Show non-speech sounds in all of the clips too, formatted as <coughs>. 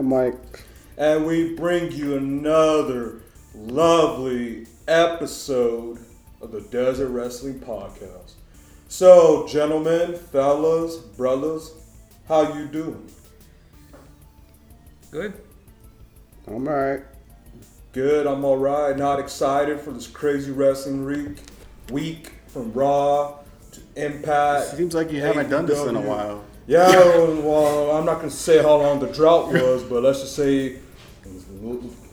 And Mike, and we bring you another lovely episode of the Desert Wrestling Podcast. So, gentlemen, fellas, brothers, how you doing? Good. I'm alright. Good, I'm all right. Not excited for this crazy wrestling week. Week from Raw to Impact. Seems like you haven't done this in a while. Yeah, well, I'm not gonna say how long the drought was, but let's just say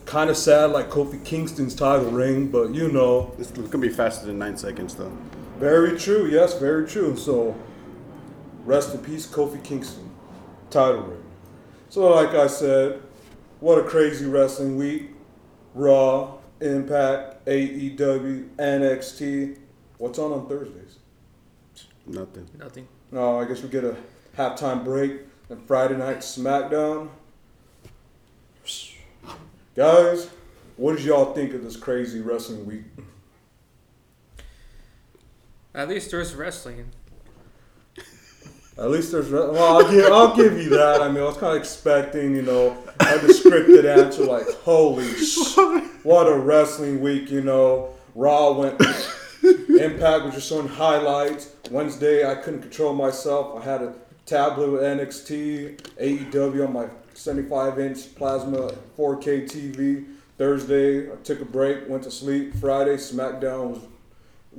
kind of sad, like Kofi Kingston's title ring. But you know, It's gonna be faster than nine seconds, though. very true. Yes, very true. So, rest in peace, Kofi Kingston, title ring. So, like I said, what a crazy wrestling week. Raw, Impact, AEW, NXT. What's on on Thursdays? Nothing. Nothing. No, I guess we get a halftime break and Friday night SmackDown. Guys, what did y'all think of this crazy wrestling week? At least there's wrestling. At least there's re- well, I'll give, I'll give you that. I mean, I was kind of expecting, you know, a scripted answer, like holy, sh- what a wrestling week, you know. Raw went, Impact was just showing highlights. Wednesday, I couldn't control myself. I had a tablet with NXT, AEW on my 75 inch plasma 4K TV. Thursday, I took a break, went to sleep. Friday, SmackDown was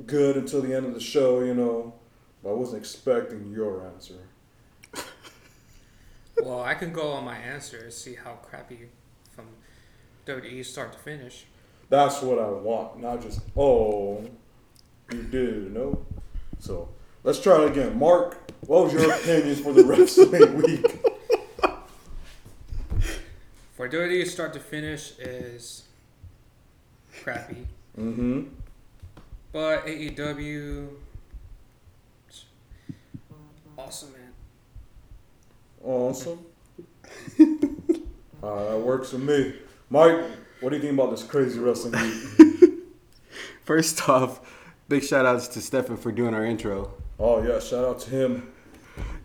good until the end of the show, you know. But I wasn't expecting your answer. <laughs> Well, I can go on my answer and see how crappy from WWE start to finish. That's what I want, not just, oh, you did, you know? So let's try it again. Mark, what was your opinions for the wrestling <laughs> week? For WWE start to finish is crappy, Mm-hmm. but AEW, awesome man. Awesome. <laughs> uh, that works for me. Mike, what do you think about this crazy wrestling week? <laughs> First off, big shout outs to Stefan for doing our intro. Oh, yeah, shout out to him.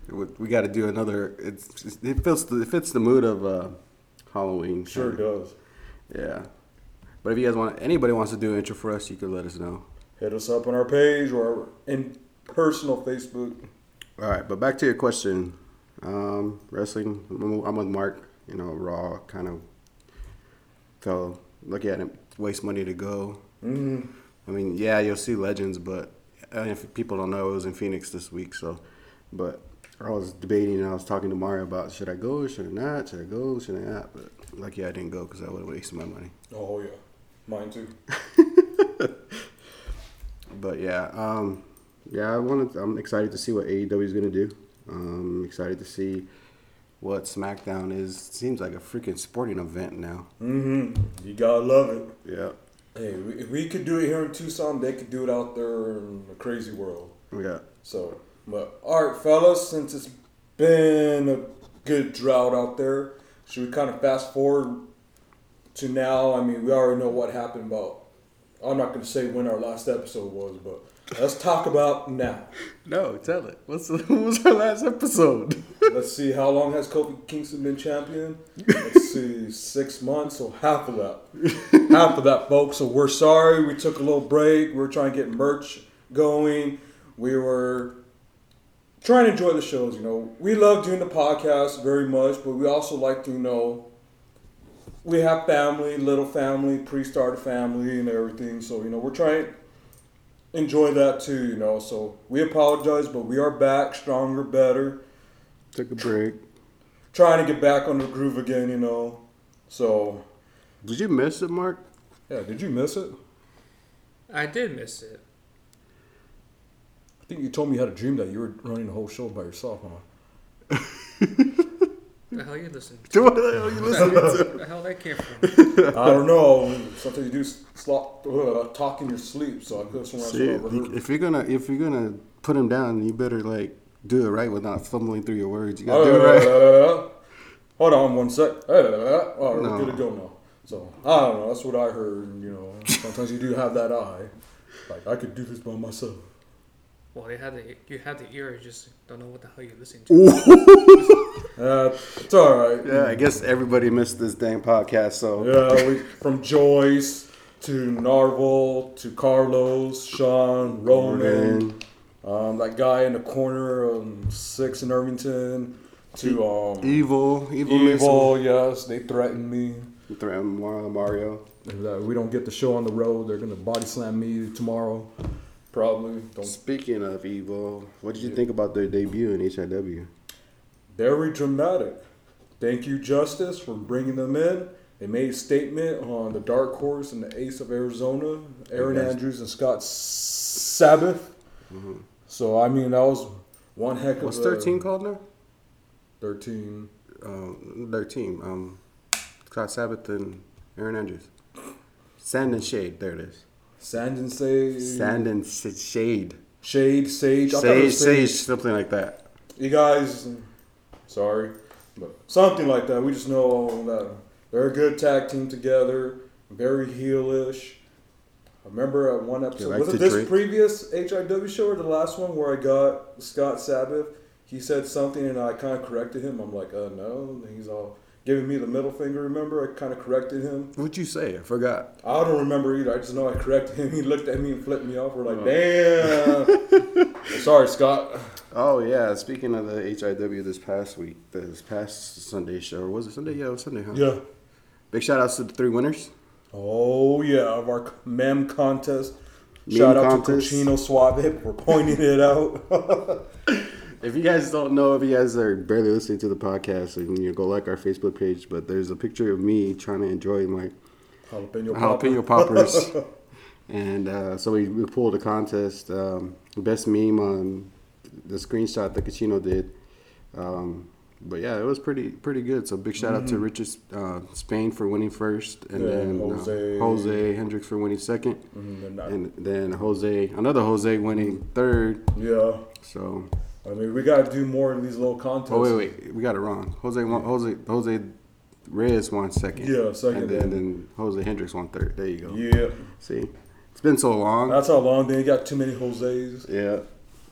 We- We got to do another. It's it fits the it fits the mood of uh, Halloween. Sure does. Yeah. But if you guys want, anybody wants to do an intro for us, you could let us know. Hit us up on our page or in personal Facebook. All right, but back to your question. Um, wrestling, I'm with Mark. You know, Raw kind of fell. Look at it, waste money to go. Mm, I mean, yeah, you'll see legends, but uh, if people don't know, it was in Phoenix this week. So, but I was debating and I was talking to Mario about should I go, should I not, should I go, should I not? But yeah, I didn't go because I would have wasted my money. oh, yeah. Mine too. <laughs> But yeah, um, yeah, I wanted. I'm excited to see what AEW is gonna do. Um, excited to see what SmackDown is. Seems like a freaking sporting event now. Mm-hmm. You gotta love it. Yeah. Hey, we- if we could do it here in Tucson, they could do it out there in the crazy world. Yeah. So, but all right, fellas, since it's been a good drought out there, should we kind of fast forward to now? I mean, we already know what happened about. I'm not going to say when our last episode was, but let's talk about now. No, tell it. What's what was our last episode? Let's see how long has Kofi Kingston been champion. Let's <laughs> see, six months, or half of that, half of that, folks. So we're sorry we took a little break. We were trying to get merch going. We were trying to enjoy the shows. You know, we love doing the podcast very much, but we also like to you know we have family, little family, pre-starter family, and everything. So you know, we're trying enjoy that too. You know, so we apologize, but we are back, stronger, better Took a break. trying to get back on the groove again, you know. So, Did you miss it, Mark? yeah, did you miss it? I did miss it. I think you told me you had a dream that you were running the whole show by yourself, huh? <laughs> The hell you listen to? <laughs> What the hell you listening to? the hell that came from? <laughs> I don't know. Sometimes you do slop, uh, talk in your sleep, so I could have sworn I See, if you're gonna if you're gonna put him down, you better like do it right without fumbling through your words. You gotta do it right. uh, <laughs> Hold on one sec. Oh, we're No. good to go now. So, I don't know. That's what I heard. You know, sometimes you do have that eye. Like, I could do this by myself. Well, they had the you have the ear, you just don't know what the hell you're listening to. Uh, it's all right. Yeah, I guess everybody missed this dang podcast. So Yeah, we, from Joyce to Narvel to Carlos, Sean, Roman, um, that guy in the corner on Six in Irvington, to um, evil, evil, Evil. Yes, they threatened me. Threaten Mar- Mario. If uh, we don't get the show on the road, they're gonna body slam me tomorrow. Probably. Don't. Speaking of evil, what did you think about their debut in HIW? Very dramatic. Thank you, Justice, for bringing them in. They made a statement on the Dark Horse and the Ace of Arizona, Aaron Yes. Andrews and Scott Sabbath. So I mean, that was one heck of What's 13 called now? Thirteen. Um, their team. Um, Scott Sabbath and Aaron Andrews. Sand and Shade. There it is. Sand and Sage. Sand and Shade. Shade, Sage. Sage, Sage, something like that. You guys, sorry, but something like that. We just know that they're a good tag team together. Very heelish. I remember at one episode. like was it this drink. previous HIW show or the last one where I got Scott Sabbath? He said something and I kind of corrected him. I'm like, uh, no. And he's all giving me the middle finger. Remember, I kind of corrected him. What'd you say? I forgot. I don't remember either. I just know I corrected him. He looked at me and flipped me off. We're like, Oh. damn. <laughs> Sorry, Scott. Oh yeah, speaking of the HIW this past week, this past Sunday show, or was it Sunday? Yeah, it was Sunday, huh? Yeah. Big shout outs to the three winners. Oh yeah, of our mem contest. Meme Shout out contest. to Cochino Suave for pointing it out. <laughs> If you guys don't know, if you guys are barely listening to the podcast, and you go like our Facebook page, but there's a picture of me trying to enjoy my Jalapeno, popper. poppers, <laughs> and uh, so we, we pulled a contest. Um, best meme on the screenshot that Cachino did. Um, but yeah, it was pretty pretty good. So big shout out to Richard uh, Spain for winning first, and Yeah, then Jose. Uh, Jose Hendricks for winning second, Mm, and and then Jose another Jose winning third. yeah, So I mean we gotta do more of these little contests. oh wait wait we got it wrong. Jose won, Jose Jose Reyes won second. Yeah, second, and then, then. then Jose Hendricks won third. There you go. Yeah, See, it's been so long. that's how long. Then you got too many Jose's. yeah.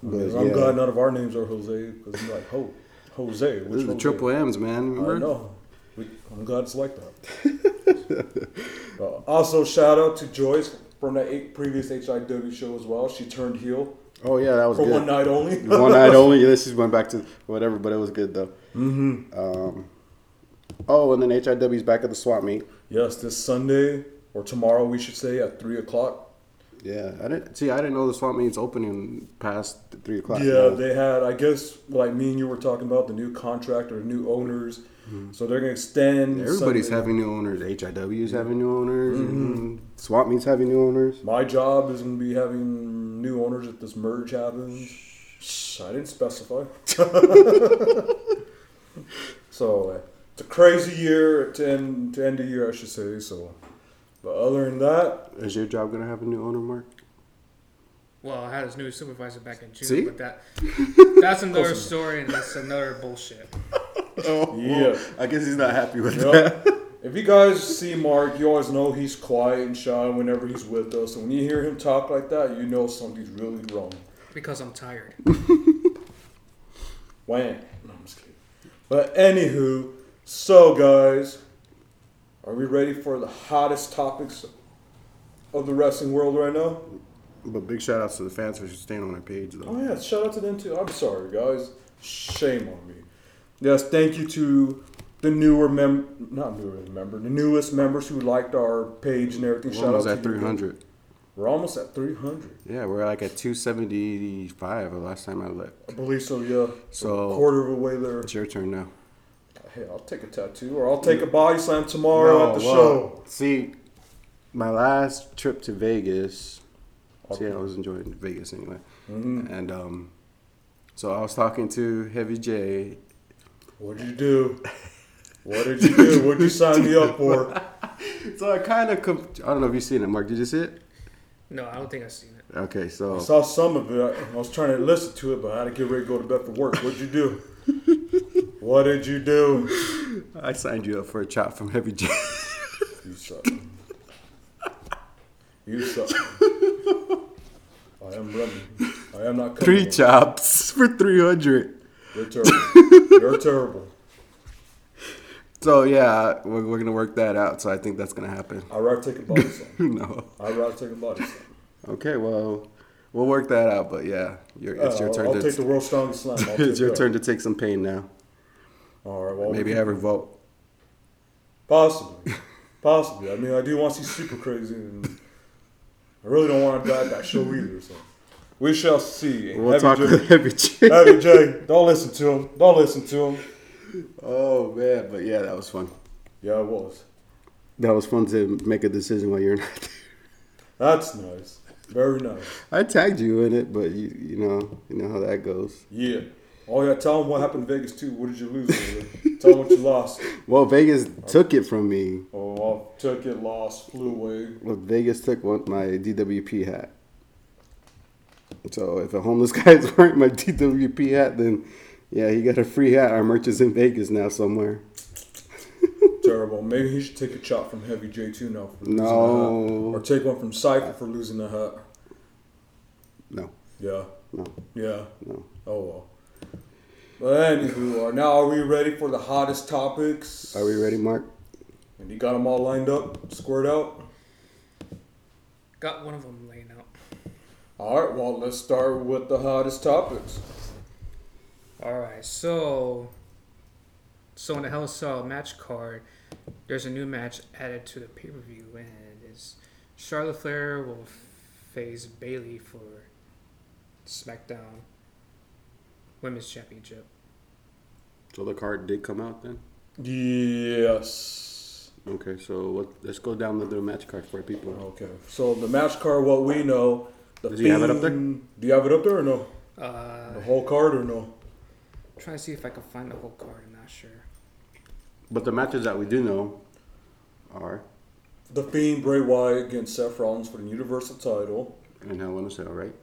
But, I'm yeah. glad none of our names are Jose because I'm like, ho, Jose. Which This is the triple M's, man. Remember? I know. We, I'm glad it's like that. <laughs> uh, also, shout out to Joyce from that eight previous HIW show as well. She turned heel Oh yeah, that was for good. one night only. <laughs> one night only. This just went back to whatever, but it was good though. Mm-hmm. Um, oh, and then HIW's back at the swap meet. Yes, this Sunday or tomorrow, we should say at three o'clock. Yeah, I didn't see. I didn't know the swap meet's opening past three o'clock. Yeah, now. they had. I guess like me and you were talking about the new contract or new owners. So they're gonna extend. Mm-hmm. Everybody's having new owners. HIW is having new owners. and Swap meets having new owners. My job is gonna be having new owners if this merge happens. I didn't specify. <laughs> So uh, it's a crazy year to end to end the year, I should say. So, but other than that, Is your job gonna have a new owner, Mark? Well, I had his new supervisor back in June, See? but that <laughs> that's another story and that's another bullshit. <laughs> Oh, Yeah. I guess he's not happy with Yep. if you guys see Mark, you always know he's quiet and shy whenever he's with us. And when you hear him talk like that, you know something's really wrong. Because I'm tired. <laughs> Wham. No, I'm just kidding. But anywho, so guys, are we ready for the hottest topics of the wrestling world right now? But big shout outs to the fans for staying on our page though. Oh yeah, shout out to them too. I'm sorry, guys. Shame on me. Yes, thank you to the newer mem, not newer member, the newest members who liked our page and everything. We're shout almost out at to you. 300. We're almost at 300. Yeah, we're like at 275 the last time I looked. I believe so. Yeah. So- a quarter of a way there. It's your turn now. Hey, I'll take a tattoo or I'll take a body slam tomorrow at the well, show. See, my last trip to Vegas. See, I was enjoying Vegas anyway. Mhm. And um, so I was talking to Heavy J. What did you do? What did you do? What did you sign me up for? <laughs> So I kind of, comp- I don't know if you've seen it, Mark. Did you see it? No, I don't think I've seen it. Okay, so I saw some of it. I was trying to listen to it, but I had to get ready to go to bed for work. What'd you do? what did you do? I signed you up for a chop from Heavy J. You suck. You suck. <laughs> <laughs> I am running. I am not coming. Three chops for 300. You're terrible. You're terrible. So yeah, we're, we're gonna work that out. So I think that's gonna happen. I'd rather take a body <laughs> slam. no. I'd rather take a body slam. Okay, well, we'll work that out. But yeah, it's Uh, your turn I'll to take the world's strongest slam. <laughs> It's your turn to take some pain now. All right. Well, Maybe we have a vote. Possibly. Possibly. I mean, I do want to see Super Crazy, and I really don't want to die at that show either. So we shall see. We'll Heavy talk J- with Heavy J. Heavy J, don't listen to him. Don't listen to him. Oh man, but yeah, that was fun. Yeah, it was. That was fun to make a decision while you're not there. That's nice. Very nice. I tagged you in it, but you you know you know how that goes. Yeah. Oh yeah, tell him what happened in Vegas too. What did you lose? tell him what you lost. Well, Vegas took it from me. Oh, I took it, lost, flew away. Well, Vegas took one, my DWP hat. So if a homeless <laughs> guy is wearing my DWP hat, then yeah, he got a free hat. Our merch is in Vegas now somewhere. <laughs> Terrible. Maybe he should take a chop from Heavy J too now for losing No. the hat. Or take one from Cypher for losing the hat. No, Yeah. no, Yeah. no. Oh well. But anywho, now are we ready for the hottest topics? Are we ready, Mark? And you got them all lined up, squared out. Got one of them laying out. All right. Well, let's start with the hottest topics. All right, so so in the Hell in a Cell match card, there's a new match added to the pay per view, and it's Charlotte Flair will face Bayley for SmackDown Women's Championship. So the card did come out then. Yes. Okay, so what, let's go down the, the match card for people. Okay. So the match card, what we know. The Does he have it up there? Do you have it up there or no? Uh, The whole card or no? trying to see if I can find the whole card. I'm not sure. But the matches that we do know are The Fiend Bray Wyatt against Seth Rollins for the Universal title. and Hell in a Cell, right?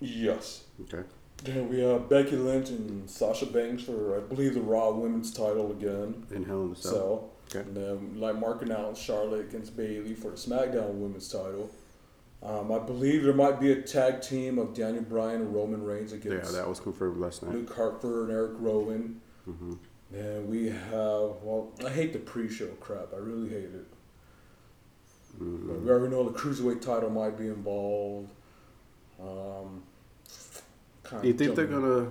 Yes. Okay. Then we have Becky Lynch and Sasha Banks for, I believe, the Raw Women's title again. In Hell in a Cell. So, Okay. and then, like Mark announced, Charlotte against Bayley for the SmackDown Women's title. Um, I believe there might be a tag team of Daniel Bryan and Roman Reigns against. yeah, that was confirmed last night. Luke Harper and Eric Rowan. hmm And we have, well, I hate the pre-show crap. I really hate it. Mm-hmm. We already know the cruiserweight title might be involved. Um, kinda You think they're gonna?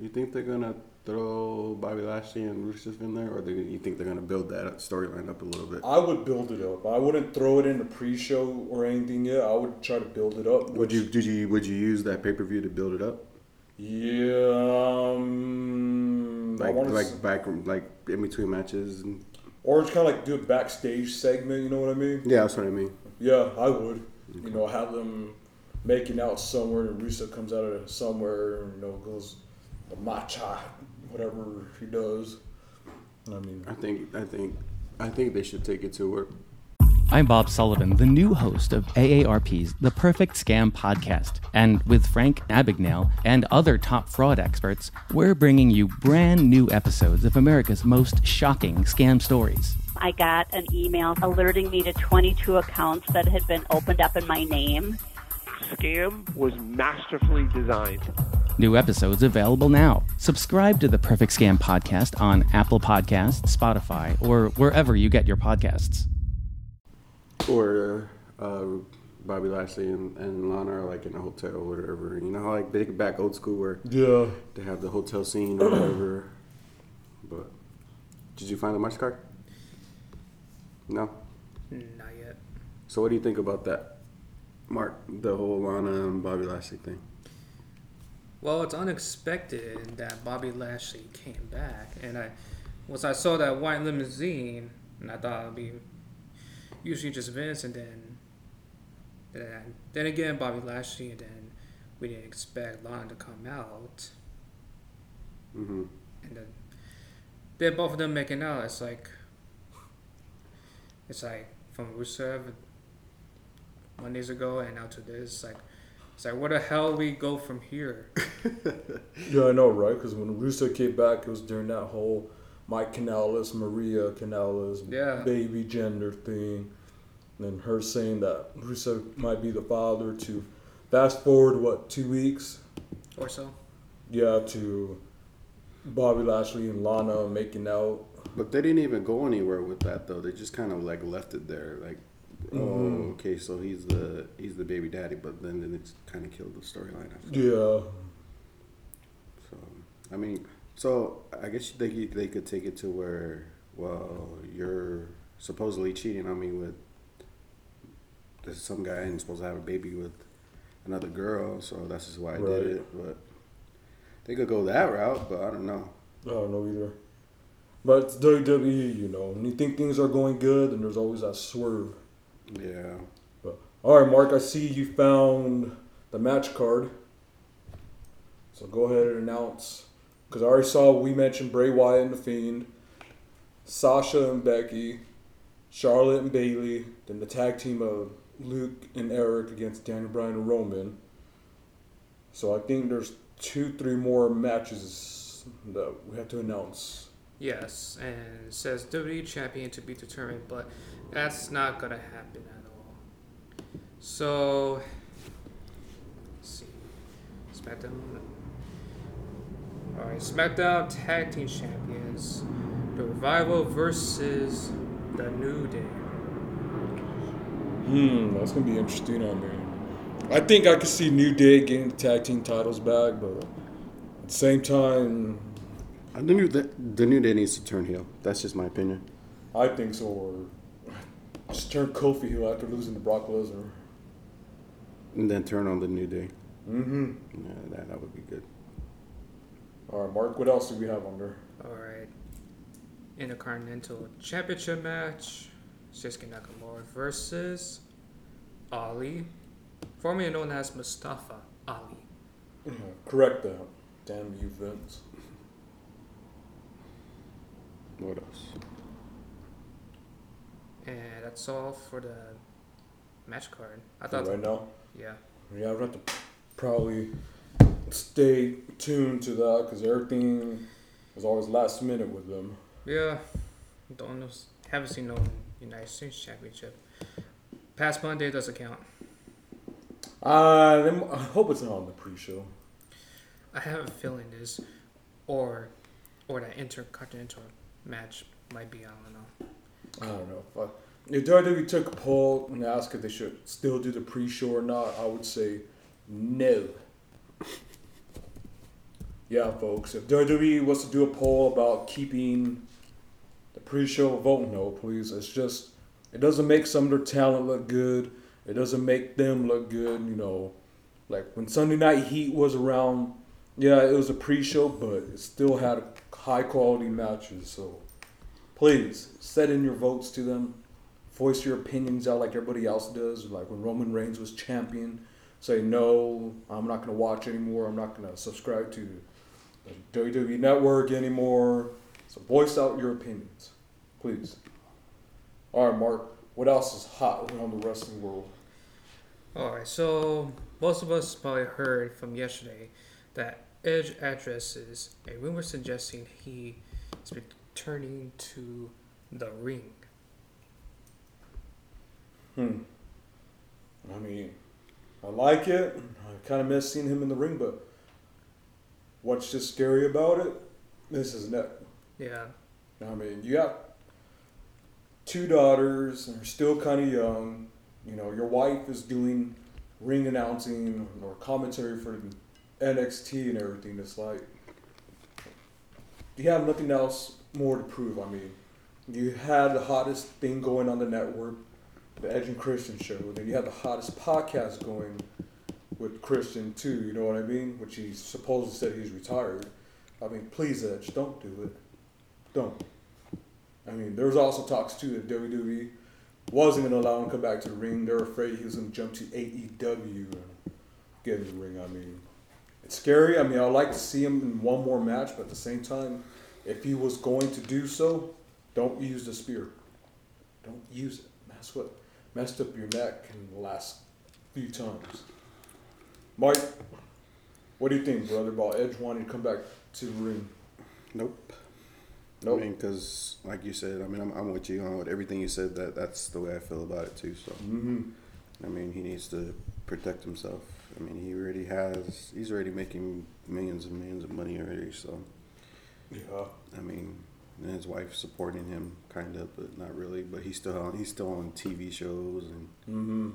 You think they're gonna throw Bobby Lashley and Rusev in there, or do you think they're gonna build that storyline up a little bit? I would build it up. I wouldn't throw it in the pre-show or anything yet. I would try to build it up. Would you? Did you? Would you use that pay per view to build it up? Yeah. Um, Like like to, back like in between matches and or just kind of like do a backstage segment. You know what I mean? yeah, that's what I mean. Yeah, I would. You know, have them making out somewhere, and Rusev comes out of somewhere, and you know, goes the matcha, whatever he does. I mean, I think I think I think they should take it to work. I'm Bob Sullivan, the new host of AARP's The Perfect Scam podcast. And with Frank Abagnale and other top fraud experts, we're bringing you brand new episodes of America's most shocking scam stories. I got an email alerting me to 22 accounts that had been opened up in my name. Scam was masterfully designed. New episodes available now. Subscribe to the Perfect Scam podcast on Apple Podcasts, Spotify, or wherever you get your podcasts. or uh, Bobby Lashley and, and Lana are like in a hotel or whatever. You know, how, like they get back old school where yeah. they have the hotel scene or whatever. But did you find the match card? No. Not yet. So what do you think about that, Mark? The whole Lana and Bobby Lashley thing. Well, it's unexpected that Bobby Lashley came back, and I once I saw that white limousine, and I thought it'd be usually just Vince, and then then, then again Bobby Lashley, and then we didn't expect Lana to come out, Mm-hmm. and then then both of them making out. It's like it's like from Rusev Mondays ago and now to this, like. It's like, where the hell we go from here? <laughs> Yeah, I know, right? Because when Rusev came back, it was during that whole Mike Kanellis, Maria Kanellis, Yeah. baby gender thing. And then her saying that Rusev might be the father to fast forward, what, two weeks? Or so. Yeah, to Bobby Lashley and Lana making out. But they didn't even go anywhere with that though. They just kind of like left it there. Like, Mhm. oh, okay, so he's the he's the baby daddy. But then then it's kind of killed the storyline. after. Yeah. So I mean, so I guess you think you- they could take it to where, well, you're supposedly cheating on me with there's some guy and supposed to have a baby with another girl, so that's just why I Right. did it. But they could go that route, but I don't know. I don't know either. But it's WWE, you know. When you think things are going good, then there's always that swerve. Yeah. But all right, Mark, I see you found the match card. So go ahead and announce. Because I already saw we mentioned Bray Wyatt and the Fiend, Sasha and Becky, Charlotte and Bayley, then the tag team of Luke and Eric against Daniel Bryan and Roman. So I think there's two, three more matches that we have to announce. Yes, and says WWE champion to be determined, but that's not gonna happen at all. So, let's see, SmackDown. All right, SmackDown Tag Team Champions, The Revival versus The New Day. Hmm, that's gonna be interesting. I mean, I think I could see New Day getting the tag team titles back, but at the same time, Uh, The new the, the new day needs to turn heel. That's just my opinion. I think so. Or just turn Kofi heel after losing to Brock Lesnar. And then turn on the new day. Mm-hmm. Yeah, that, that would be good. All right, Mark. What else do we have under? All right, Intercontinental Championship match: Shinsuke Nakamura versus Ali, formerly known as Mustafa Ali. Yeah, correct that. Damn you, Vince. What else? And that's all for the match card. I thought, right now. yeah, Yeah, I'd have to probably stay tuned to that because everything is always last minute with them. yeah. Don't know, haven't seen no United States Championship. Past Monday doesn't count. Uh, I hope it's not on the pre-show. I have a feeling this, or, or that Intercontinental match might be. I don't know. I don't know. I, if WWE took a poll and asked if they should still do the pre-show or not, I would say no. Yeah, folks. If WWE was to do a poll about keeping the pre-show, vote no, please. It's just it doesn't make some of their talent look good. It doesn't make them look good. You know, like when Sunday Night Heat was around. Yeah, it was a pre-show, but it still had high quality matches. So please set in your votes to them. Voice your opinions out like everybody else does. Like when Roman Reigns was champion, say no, I'm not gonna watch anymore. I'm not gonna subscribe to the WWE Network anymore. So voice out your opinions, please. All right, Mark. What else is hot around the wrestling world? All right, so most of us probably heard from yesterday that Edge addresses a rumor suggesting he is returning to the ring. Hmm. I mean, I like it. I kind of miss seeing him in the ring, but what's just scary about it is his neck. Yeah, I mean, you got two daughters, and they're still kind of young. You know, your wife is doing ring announcing or commentary for NXT and everything. It's like you have nothing else more to prove. I mean, you had the hottest thing going on the network, the Edge and Christian show. Then you had the hottest podcast going with Christian too. You know what I mean? Which he supposedly said he's retired. I mean, please, Edge, don't do it. Don't. I mean, there was also talks too that WWE wasn't going to allow him to come back to the ring. They're afraid he was going to jump to AEW and get in the ring. I mean, it's scary. I mean, I'd like to see him in one more match, but at the same time, if he was going to do so, don't use the spear. Don't use it. That's what messed up your neck in the last few times. Mike, what do you think, brother, about Edge wanting to come back to the ring? Nope. Nope. I mean, because like you said, I mean, I'm, I'm with you on with everything you said. That that's the way I feel about it too. So, Mm-hmm. I mean, he needs to protect himself. I mean, he already has. He's already making millions and millions of money already. So, Yeah. I mean, and his wife's supporting him, kind of, but not really. But he's still on. He's still on TV shows, and Mm-hmm.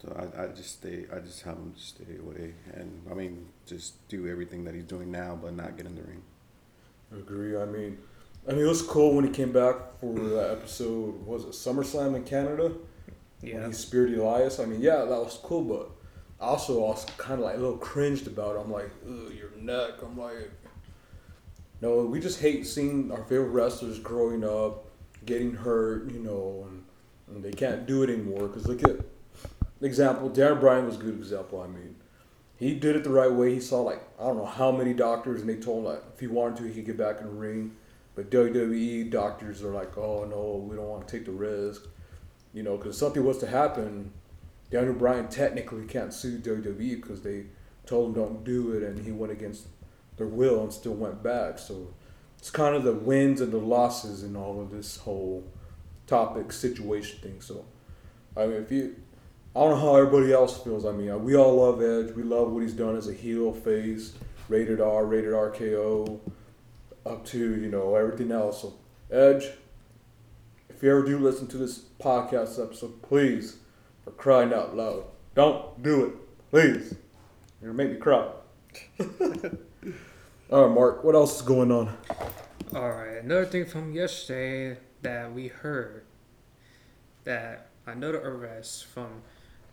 so I, I just stay. I just have him stay away, and I mean, just do everything that he's doing now, but not get in the ring. Agree. I mean, I mean, it was cool when he came back for that episode. Was it SummerSlam in Canada? When yeah, he speared Elias. I mean, yeah, that was cool, but also I was kind of like a little cringed about it. I'm like, ugh, your neck. I'm like, no, we just hate seeing our favorite wrestlers growing up, getting hurt, you know, and, and they can't do it anymore. Because look at example, Darren Bryan was a good example. I mean, he did it the right way. He saw like I don't know how many doctors, and they told him like if he wanted to, he could get back in the ring. But WWE doctors are like, oh no, we don't want to take the risk, you know, because something was to happen. Daniel Bryan technically can't sue WWE because they told him don't do it, and he went against their will and still went back. So it's kind of the wins and the losses in all of this whole topic situation thing. So I mean, if you I don't know how everybody else feels. I mean, uh, we all love Edge. We love what he's done as a heel, face, rated R, rated RKO, up to you know everything else. So Edge, if you ever do listen to this podcast episode, please, for crying out loud, don't do it, please. You're gonna make me cry. <laughs> all right, Mark. What else is going on? All right, another thing from yesterday that we heard that another arrest from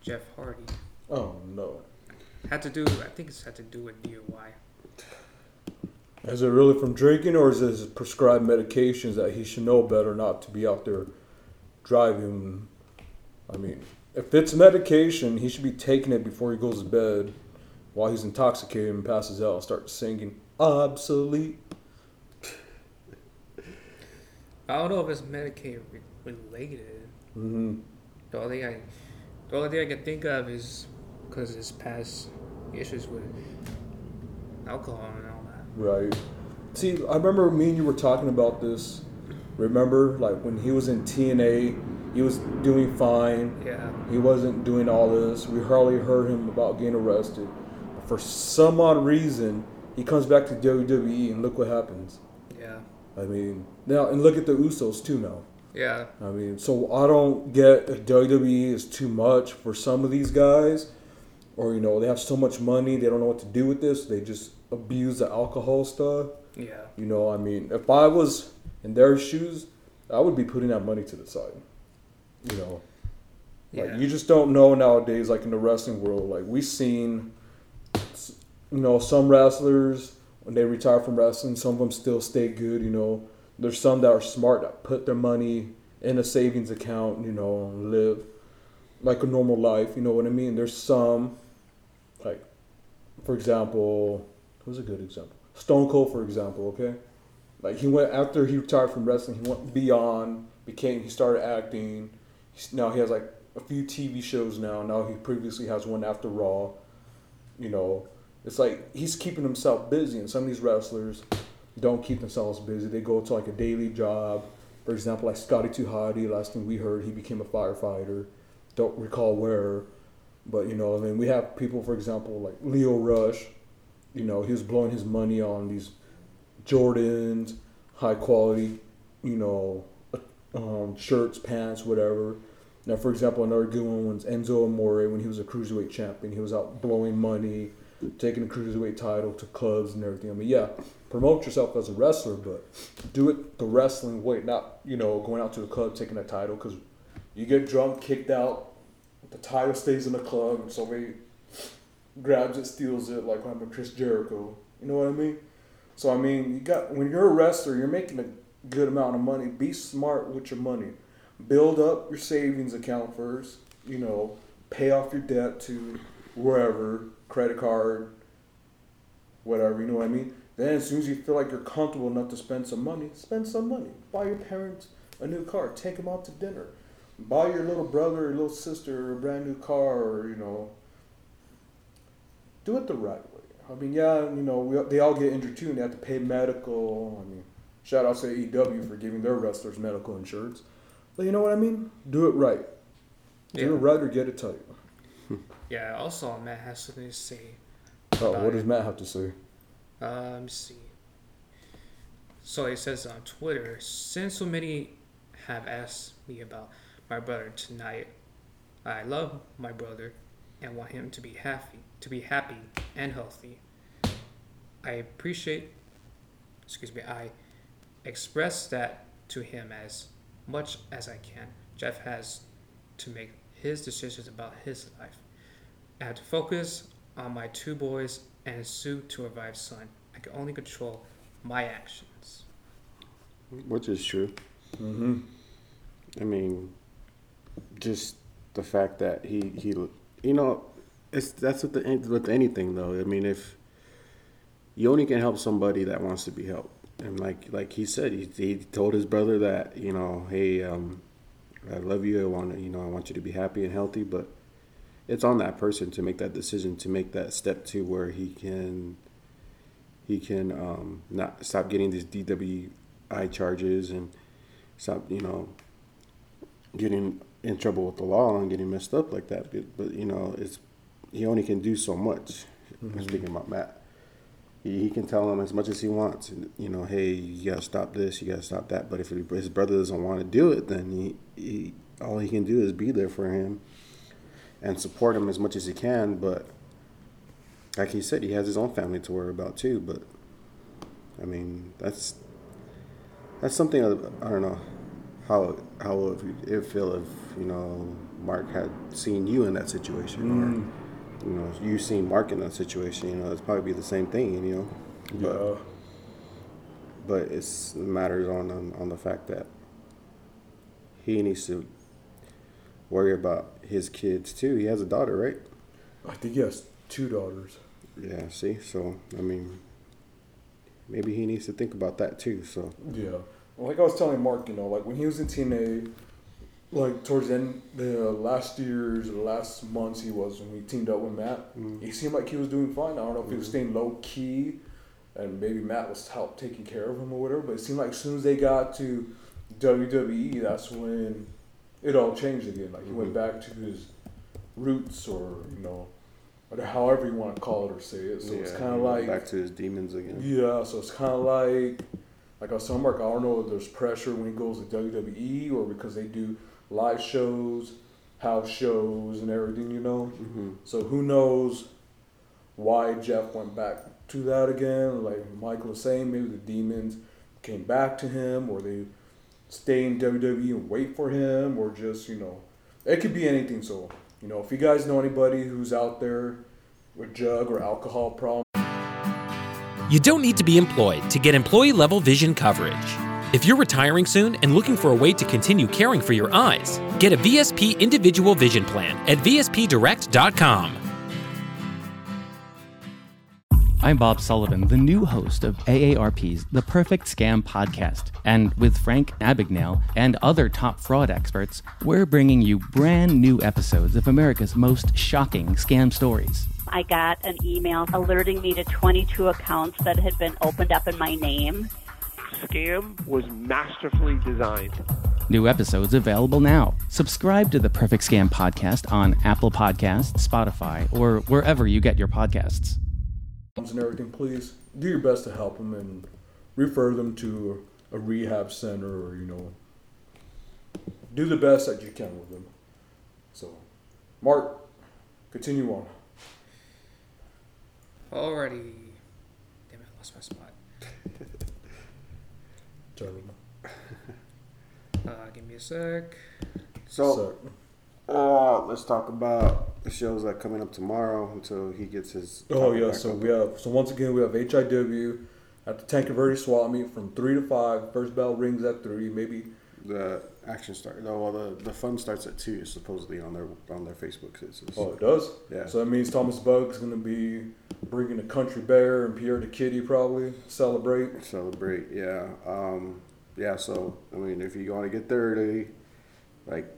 Jeff Hardy Oh no. had to do. I think it's had to do with DUI. Is it really from drinking, or is it prescribed medications that he should know better not to be out there driving? I mean, if it's medication, he should be taking it before he goes to bed while he's intoxicated and passes out and starts singing obsolete. I don't know if it's Medicaid re- related. hmm The only thing I, the only thing I can think of is because his past issues with alcohol and all that. Right. See, I remember me and you were talking about this. Remember, like when he was in TNA, he was doing fine. Yeah, He wasn't doing all this. We hardly heard him about getting arrested. But for some odd reason, he comes back to WWE, and look what happens. yeah, I mean, now and look at the Usos too now. yeah. I mean, so I don't get if WWE is too much for some of these guys, or you know they have so much money they don't know what to do with this. They just abuse the alcohol stuff. Yeah, You know, I mean, if I was in their shoes, I would be putting that money to the side. You know, like yeah. you just don't know nowadays, like in the wrestling world. Like we've seen, you know, some wrestlers when they retire from wrestling, some of them still stay good. You know, there's some that are smart that put their money in a savings account. You know, and live like a normal life. You know what I mean? There's some, like, for example, who's a good example? Stone Cold, for example. Okay, Like he went after he retired from wrestling, he went beyond, became he started acting. Now he has like a few TV shows now. Now he previously has one after Raw. You know, it's like he's keeping himself busy, and some of these wrestlers don't keep themselves busy. They go to like a daily job. For example, like Scotty 2 Hotty, last thing we heard, he became a firefighter. Don't recall where, but you know, and then we have people, for example, like Lio Rush. You know, he was blowing his money on these Jordans, high quality, you know, um, shirts, pants, whatever. Now, for example, another good one was Enzo Amore when he was a cruiserweight champion. He was out blowing money, taking the cruiserweight title to clubs and everything. I mean, yeah, promote yourself as a wrestler, but do it the wrestling way, not you know going out to the club taking a title because you get drunk, kicked out, the title stays in the club, and somebody grabs it, steals it, like what Chris Jericho. You know what I mean? So I mean, you got when you're a wrestler, you're making a good amount of money. Be smart with your money. Build up your savings account first. You know, pay off your debt to wherever, credit card, whatever. You know what I mean? Then as soon as you feel like you're comfortable enough to spend some money, spend some money. Buy your parents a new car. Take them out to dinner. Buy your little brother or little sister a brand new car, or you know, do it the right way. I mean, yeah, you know, we, they all get injured too, and they have to pay medical. I mean, shout out to AEW for giving their wrestlers medical insurance. But you know what I mean? Do it right. Do Yeah. it right or get it tight. <laughs> Yeah. Also, Matt has something to say. Oh, what does Matt have to say? Uh, let me see. So he says on Twitter, since so many have asked me about my brother tonight, I love my brother and want him to be happy, to be happy and healthy. I appreciate, excuse me, I express that to him as much as I can. Jeff has to make his decisions about his life. I have to focus on my two boys and Sue to revive son. I can only control my actions. which is true. Mm-hmm. I mean, just the fact that he he, you know, it's that's with the with anything though. I mean, if you only can help somebody that wants to be helped, and like like he said, he, he told his brother that you know, hey, um, I love you. I want you know, I want you to be happy and healthy, but it's on that person to make that decision to make that step to where he can he can um, not stop getting these DWI charges and stop you know getting in trouble with the law and getting messed up like that. But, but you know, it's he only can do so much. I'm speaking about Matt. He, can tell him as much as he wants. You know, hey, you gotta stop this, you gotta stop that. But if his brother doesn't want to do it, then he, he all he can do is be there for him and support him as much as he can. But like he said, he has his own family to worry about too. But I mean, that's that's something I, don't know how how it would feel if you know Mark had seen you in that situation, or mm. You know you seen Mark in that situation. You know, it's probably be the same thing. You know, but Yeah. but it's it matters on, on on the fact that he needs to worry about his kids too. He has a daughter, right? I think he has two daughters. Yeah. See, so I mean, maybe he needs to think about that too. So Yeah. Like I was telling Mark, you know, like when he was in TNA, like towards the end, the last years, the last months he was when we teamed up with Matt, mm-hmm. he seemed like he was doing fine. I don't know if he was mm-hmm. staying low key, and maybe Matt was help taking care of him or whatever. But it seemed like as soon as they got to WWE, that's when it all changed again. Like he went mm-hmm. back to his roots, or you know, or however you want to call it or say it. So it's kind of like back to his demons again. yeah, so it's kind of like, like I was telling Mark, I don't know if there's pressure when he goes to WWE or because they do live shows, house shows, and everything, you know? Mm-hmm. So who knows why Jeff went back to that again? Like Michael was saying, maybe the demons came back to him or they stay in WWE and wait for him or just, you know, it could be anything. So, you know, if you guys know anybody who's out there with drug or alcohol problems, You don't need to be employed to get employee level vision coverage. If you're retiring soon and looking for a way to continue caring for your eyes, get a VSP individual vision plan at VSPdirect.com. I'm Bob Sullivan, the new host of AARP's The Perfect Scam podcast. And with Frank Abagnale and other top fraud experts, we're bringing you brand new episodes of America's most shocking scam stories. I got an email alerting me to 22 accounts that had been opened up in my name. Scam was masterfully designed. New episodes available now. Subscribe to the Perfect Scam podcast on Apple Podcasts, Spotify, or wherever you get your podcasts. and everything, please do your best to help them and refer them to a rehab center or you know do the best that you can with them. So, Mark, continue on. Alrighty. Damn it, I lost my spot. Terrible. <laughs> Uh, give me a sec. So, uh, let's talk about the shows that coming up tomorrow until he gets his. Oh yeah, so up. we have so once again we have HIW at the Tanque Verde Swap Meet from three to five. First bell rings at three, maybe. the action start. No, well, the the fun starts at two. Supposedly on their on their Facebook. Says. Oh, it does. Yeah. So that means Thomas Bug's gonna be bringing a country bear and Pierre the Kitty probably celebrate. celebrate. Yeah. Um, yeah. So I mean, if you want to get there early, like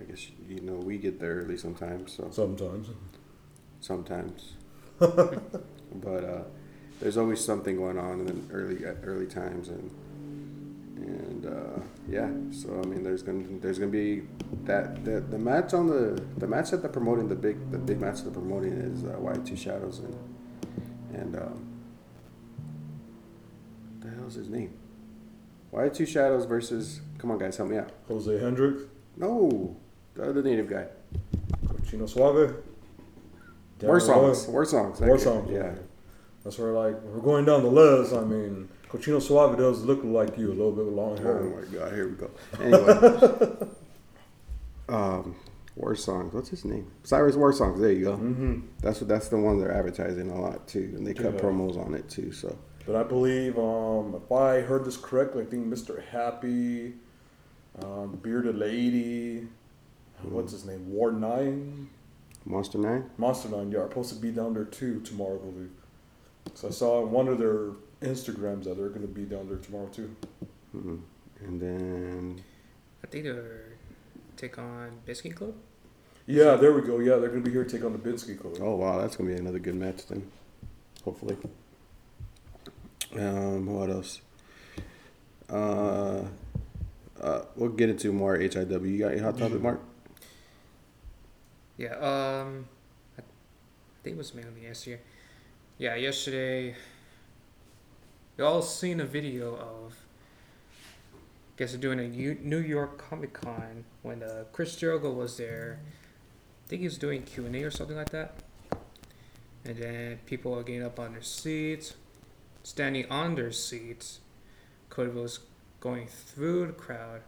I guess you know we get there early sometimes. So Sometimes. sometimes, <laughs> but uh, there's always something going on in the early early times and and uh, yeah. So I mean, there's gonna there's gonna be that the, the match on the the match that they're promoting the big the big match that they're promoting is uh, White Two Shadows and and um, what the hell's his name? White Two Shadows versus come on guys help me out. Jose Hendricks, No, the other native guy. Chino Suave. War songs. War songs. War songs. Yeah. That's where like we're going down the list. I mean, Cochino Suave does look like you a little bit with long hair. Oh my god, here we go. Anyway. <laughs> um, War Songs. What's his name? Cyrus War Songs. There you go. Mm-hmm. That's what. That's the one they're advertising a lot too, and they cut Yeah. promos on it too. So But I believe, um, if I heard this correctly, I think Mr. Happy, um, Bearded Lady, what's his name, War Nine, Monster Nine. Monster Nine, yeah, are supposed to be down there too tomorrow, I believe. So I saw one of their Instagrams that they're going to be down there tomorrow too. hmm And then I think they're take on Biscuit Club. Yeah, there we go. Yeah, they're going to be here to take on the Biscuit Club. oh wow, that's gonna be another good match then. Hopefully. Um, what else? Uh, uh, we'll get into more HIW. You got your hot topic, Mark? Yeah, um, I think it was mainly yesterday. Yeah, yesterday. You all seen a video of. I guess they're doing a U- New York Comic Con when uh, Chris Jericho was there. I think he was doing Q and A or something like that. And then people are getting up on their seats, standing on their seats. Cody was going through the crowd,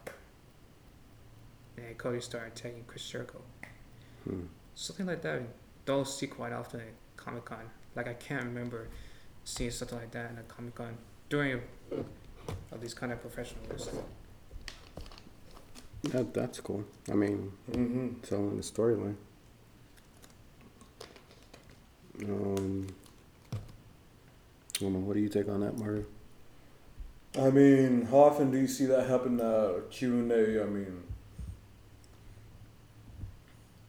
and Cody started tagging Chris Jericho Hmm. something like that. Don't see quite often at Comic Con. Like I can't remember seeing something like that in a Comic Con during all these kind of professionals. That that's cool. I mean, Mm-hmm. telling the storyline. Um, I. What do you take on that, Mario? I mean, how often do you see that happen at Q and A? I mean,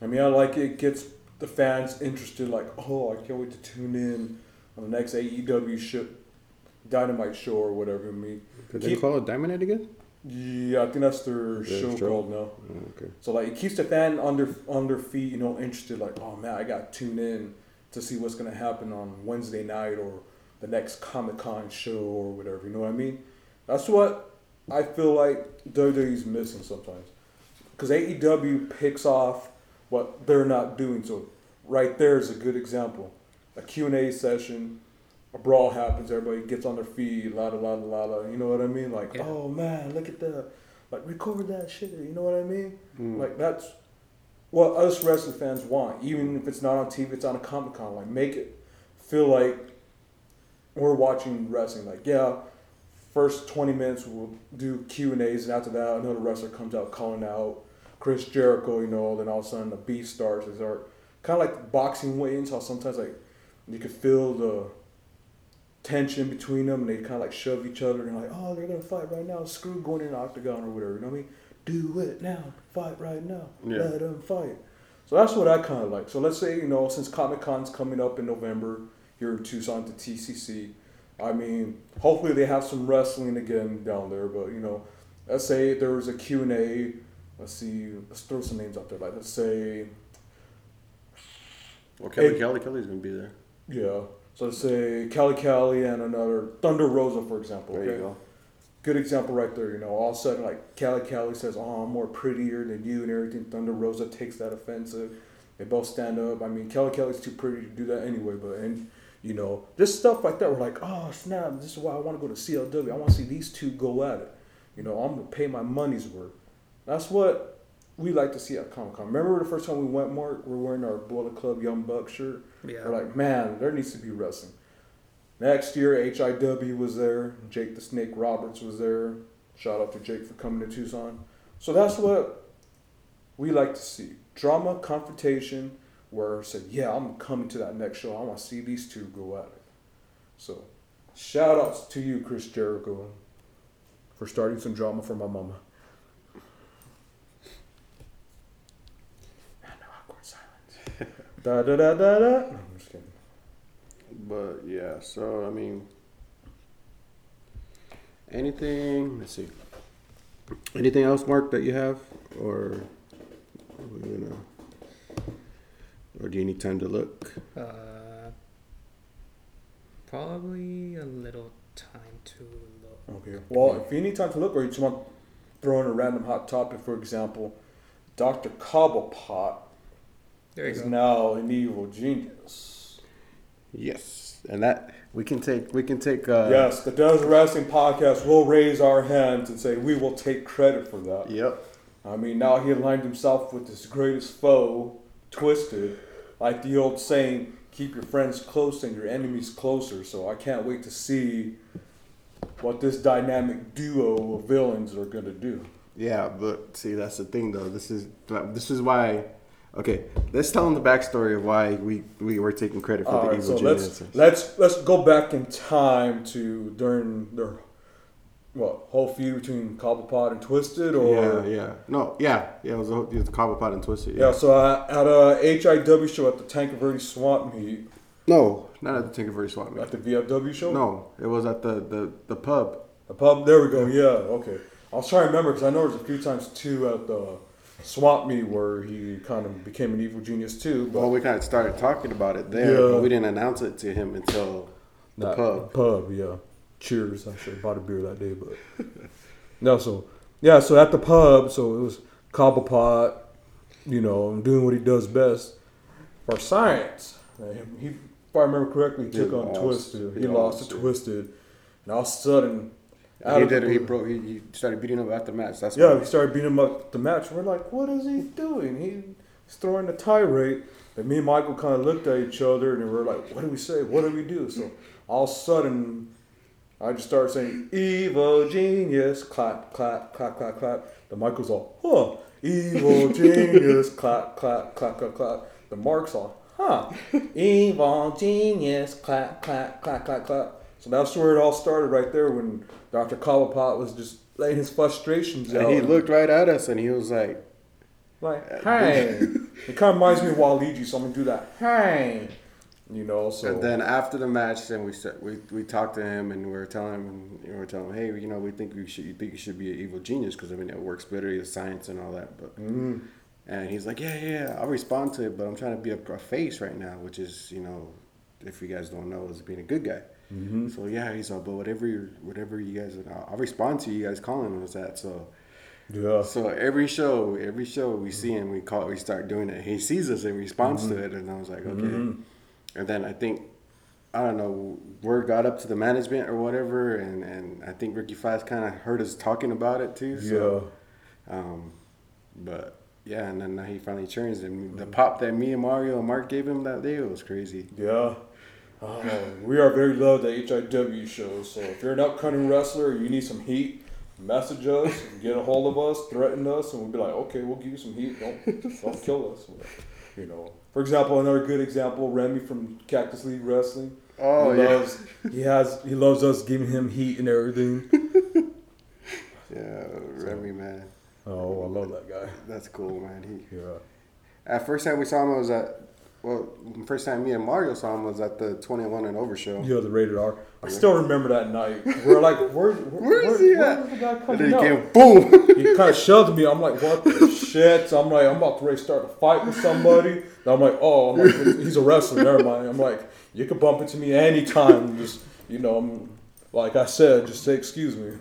I mean, I like it. it gets the fans interested. Like, oh, I can't wait to tune in on the next AEW show, Dynamite show or whatever. I mean, Did they keep- call it Head again? yeah, I think that's their show? called now. Oh, okay. So like, it keeps the fan under under feet, you know, interested. Like, oh man, I got to tune in to see what's gonna happen on Wednesday night or the next Comic Con show or whatever. You know what I mean? That's what I feel like WWE's missing sometimes. Because AEW picks off what they're not doing. So right there is a good example. A Q&A session, a brawl happens, everybody gets on their feet, la la la la la. You know what I mean? Like, Yeah. oh man, look at that. Like, record that shit. You know what I mean? Mm. Like, that's what us wrestling fans want. Even if it's not on TV, it's on a Comic Con. Like, make it feel like we're watching wrestling. Like, yeah, first 20 minutes we'll do Q and A's, and after that, another wrestler comes out calling out Chris Jericho. You know, then all of a sudden the beast starts. It's our kind of like boxing weigh-ins. How sometimes like you could feel the tension between them, and they kind of like shove each other, and like, oh, they're gonna fight right now. Screw going in the octagon or whatever. You know what I mean? Do it now. Fight right now. Yeah. Let them fight. So that's what I kind of like. So let's say you know since Comic Con's coming up in November here in Tucson to TCC, I mean hopefully they have some wrestling again down there. But you know, let's say there was a Q and A. Let's see. Let's throw some names out there. Like let's say Well, Kelly Hey. Kelly Kelly's gonna be there. Yeah. So let's say Kelly Kelly and another Thunder Rosa, for example. There okay? you go. Good example right there. You know, all of a sudden, like Kelly Kelly says, "Oh, I'm more prettier than you" and everything. Thunder Rosa takes that offensive. They both stand up. I mean, Kelly Kelly's too pretty to do that anyway. But and you know, just stuff like that. We're like, "Oh snap! This is why I want to go to CLW. I want to see these two go at it." You know, I'm gonna pay my money's worth. That's what we like to see at Comic Con. Remember the first time we went, Mark? We're wearing our Bullet Club Young Buck shirt. Yeah. We're like, man, there needs to be wrestling. Next year, HIW was there. Jake the Snake Roberts was there. Shout out to Jake for coming to Tucson. So that's what we like to see drama, confrontation, where I said, yeah, I'm coming to that next show. I want to see these two go at it. So, shout outs to you, Chris Jericho, for starting some drama for my mama. And no awkward silence. Da da da da da. No, I'm just kidding. But yeah, so I mean, anything? Let's see. Anything else, Mark, that you have, or are we gonna, or do you need time to look? Uh, probably a little time to look. Okay. Well, if you need time to look, or you just want to throw in a random hot topic, for example, Dr. Cobblepot There you is go. now an evil genius. Yes, and that we can take. We can take. Uh, yes, the Desert Wrestling Podcast will raise our hands and say we will take credit for that. Yep. I mean, now he aligned himself with his greatest foe, Twisted. Like the old saying, keep your friends close and your enemies closer. So I can't wait to see what this dynamic duo of villains are going to do. Yeah, but see, that's the thing, though. This is this is why. Okay, let's tell them the backstory of why we we were taking credit for All the right, evil so let's let's let's go back in time to during the what whole feud between Cobblepot and Twisted, or yeah, yeah, no, yeah, yeah. It was, a, it was Cobblepot and Twisted. Yeah, so I, at a HIW show at the Tanque Verde Swamp Meet, No, not at the Tinkerberry Swamp Meet. at the VFW show. No, it was at the the, the pub. the pub. There we go. Yeah, okay. I was trying to remember because I know there's a few times too at the Swamp Meet where he kind of became an evil genius too. But Well, we kind of started talking about it there, Yeah. but we didn't announce it to him until the pub. Pub, yeah. Cheers. I should have bought a beer that day, but <laughs> no. So yeah, so at the pub, so it was Cobblepot, you know, doing what he does best for science. And He, if I remember correctly, He took on lost. Twisted. He, He lost to. Twisted, and all of a sudden, He did. He broke. He, he started beating him after the match. That's Yeah, we started beating him up the match. We're like, what is he doing? He's throwing a tirade. And me and Michael kind of looked at each other and we were like, what do we say? What do we do? So all of a sudden, I just started saying, evil genius, clap, clap, clap, clap, clap. The Michael's all, huh, evil <laughs> genius, clap, clap, clap, clap, clap. The Mark's all, huh, <laughs> evil genius, clap, clap, clap, clap, clap. So that's where it all started right there when Dr. Cobblepot was just laying his frustrations out. And he looked right at us, and he was like, like, hey. <laughs> it kind of reminds me of Waluigi, so I'm gonna do that. Hey, you know. So And then after the match, then we start, we we talked to him and we were telling him, we were telling him, hey, you know, we think we should, you think you should be an evil genius because I mean it works better, the science and all that. But Mm. and he's like, yeah, yeah, yeah, I'll respond to it, but I'm trying to be a, a face right now, which is, you know, if you guys don't know, is being a good guy. Mm-hmm. So yeah, he's all, but whatever, you whatever you guys, I'll, I'll respond to you guys calling us that. So. yeah, So every show, every show we see him, we call, we start doing it. He sees us and responds to it, and I was like, okay. And then I think, I don't know, word got up to the management or whatever, and, and I think Ricky Fast kind of heard us talking about it too. So, um, but yeah, and then now he finally turns, and the pop that me and Mario and Mark gave him that day was crazy. yeah. Oh, we are very loved at HIW shows. So if you're an upcoming wrestler, you need some heat. Message us, get a hold of us, threaten us, and we'll be like, okay, we'll give you some heat. Don't don't kill us. You know. For example, another good example, Remy from Cactus League Wrestling. Oh, he yeah. loves, he has he loves us giving him heat and everything. <laughs> Yeah, Remy, man. Oh, I love that guy. That's cool, man. He, Yeah. at first time we saw him was at, well, first time me and Mario saw him was at the 21 and over show. Yeah, the rated R. I still remember that night. We're like, where, where, <laughs> Where is he where at? is the guy And then he came, boom. he kind of shoved me. I'm like, what the <laughs> shit? So I'm like, I'm about to to start a fight with somebody. And I'm like, oh, I'm like, <laughs> he's a wrestler. Never mind. I'm like, you can bump into me anytime. Just, you know, I'm, like I said, just say excuse me.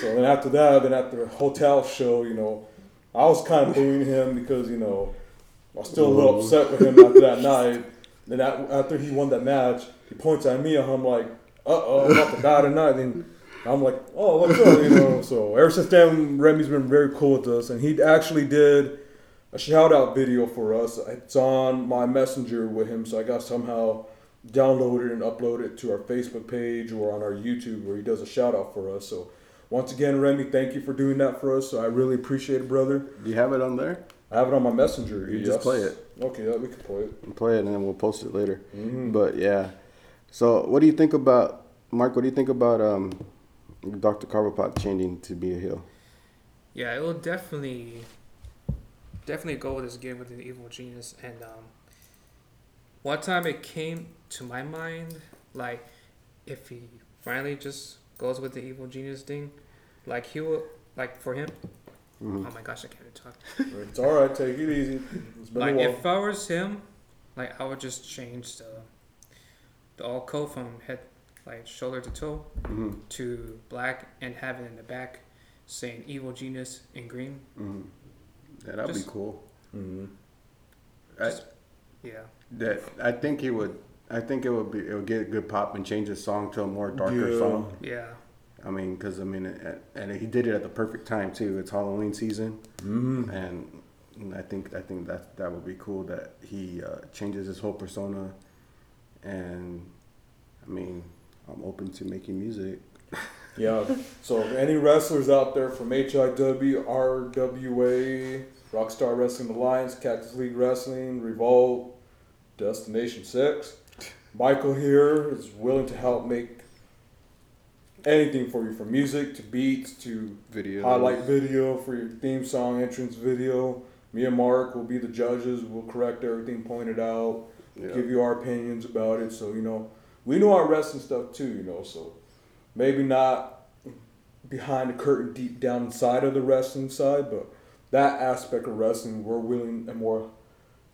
So then after that, then at the hotel show, you know, I was kind of booing him because, you know, I was still a little upset with him after that night. Then after he won that match, he points at me and I'm like, uh oh, I'm about to die tonight. Then I'm like, oh, what's up? You know, so ever since then, Remy's been very cool with us. And he actually did a shout out video for us. It's on my messenger with him, so I got somehow downloaded and uploaded to our Facebook page or on our YouTube where he does a shout out for us. So once again, Remy, thank you for doing that for us. So I really appreciate it, brother. Do you have it on there? I have it on my messenger. You just play it. Okay, yeah, we can play it. Play it and then we'll post it later. Mhm. But yeah. So what do you think about, Mark, what do you think about um, Dr. Cobblepot changing to be a heel? Yeah, it will definitely, definitely go with this game with the evil genius. And um, one time it came to my mind, like if he finally just goes with the evil genius thing, like he will, like for him. Mhm. Oh my gosh, I can't even talk. <laughs> It's all right. Take it easy. It's been Like a while. if I was him, like I would just change the the all coat from head like shoulder to toe Mhm. to black and have it in the back saying evil genius in green. Mhm. Yeah, that'd Just- be cool. Mhm. I, Yeah. that I think he would. I think it would be. It would get a good pop and change his song to a more darker Yeah. song. Yeah. I mean, because I mean, and he did it at the perfect time too. It's Halloween season, Mhm. and, and I think I think that that would be cool that he uh, changes his whole persona. And I mean, I'm open to making music. <laughs> Yeah. So any wrestlers out there from HIW, RWA, Rockstar Wrestling Alliance, Cactus League Wrestling, Revolt, Destination Six, Michael here is willing to help make anything for you, from music to beats to Videos. highlight video for your theme song entrance video. Me and Mark will be the judges. We'll correct everything pointed out, Yeah. give you our opinions about it. So you know, we know our wrestling stuff too. You know, so maybe not behind the curtain, deep down inside of the wrestling side, but that aspect of wrestling, we're willing and more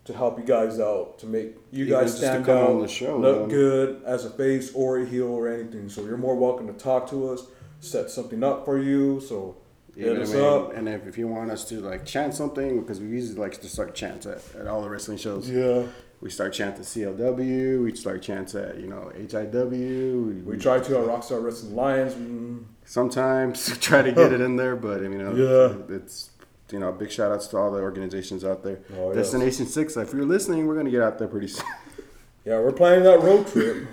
to help you guys out to make you Even guys stand out, on the show, look man. good as a face or a heel or anything. So you're more welcome to talk to us, set something up for you. So hit us mean, up. and if, if you want us to like chant something, because we usually like to start chants at, at all the wrestling shows. Yeah. We start chanting CLW. We start chants at you know HIW. We try to at Rockstar Wrestling Alliance. mm, sometimes <laughs> try to get it <laughs> in there, but I mean, uh, Yeah. it's you know big shout outs to all the organizations out there. Oh, yes. Destination Six. If you're listening, we're gonna get out there pretty soon. <laughs> Yeah, we're planning that road trip.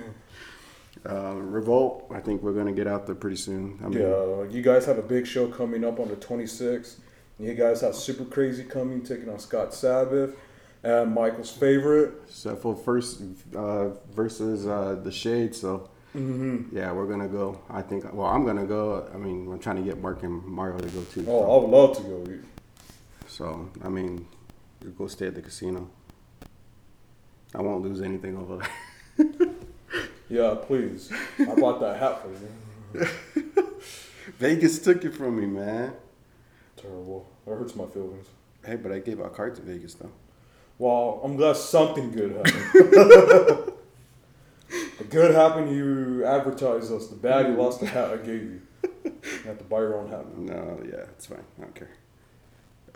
Uh, Revolt. I think we're gonna get out there pretty soon. I mean, Yeah, you guys have a big show coming up on the 26th. You guys have Super Crazy coming, taking on Scott Sabbath and Michael's favorite. For first uh, versus uh, the Shade. So Mhm. yeah, we're gonna go. I think. Well, I'm gonna go. I mean, I'm trying to get Mark and Mario to go too. Oh, I would love to go. So I mean, go stay at the casino. I won't lose anything over there. <laughs> Yeah, please. I bought that hat for you. <laughs> Vegas took it from me, man. Terrible. That hurts my feelings. Hey, but I gave out cards to Vegas though. Well, I'm glad something good happened. <laughs> the good happened, you advertised us. The bad, you lost the hat I gave you. You have to buy your own hat. No, yeah, it's fine. I don't care.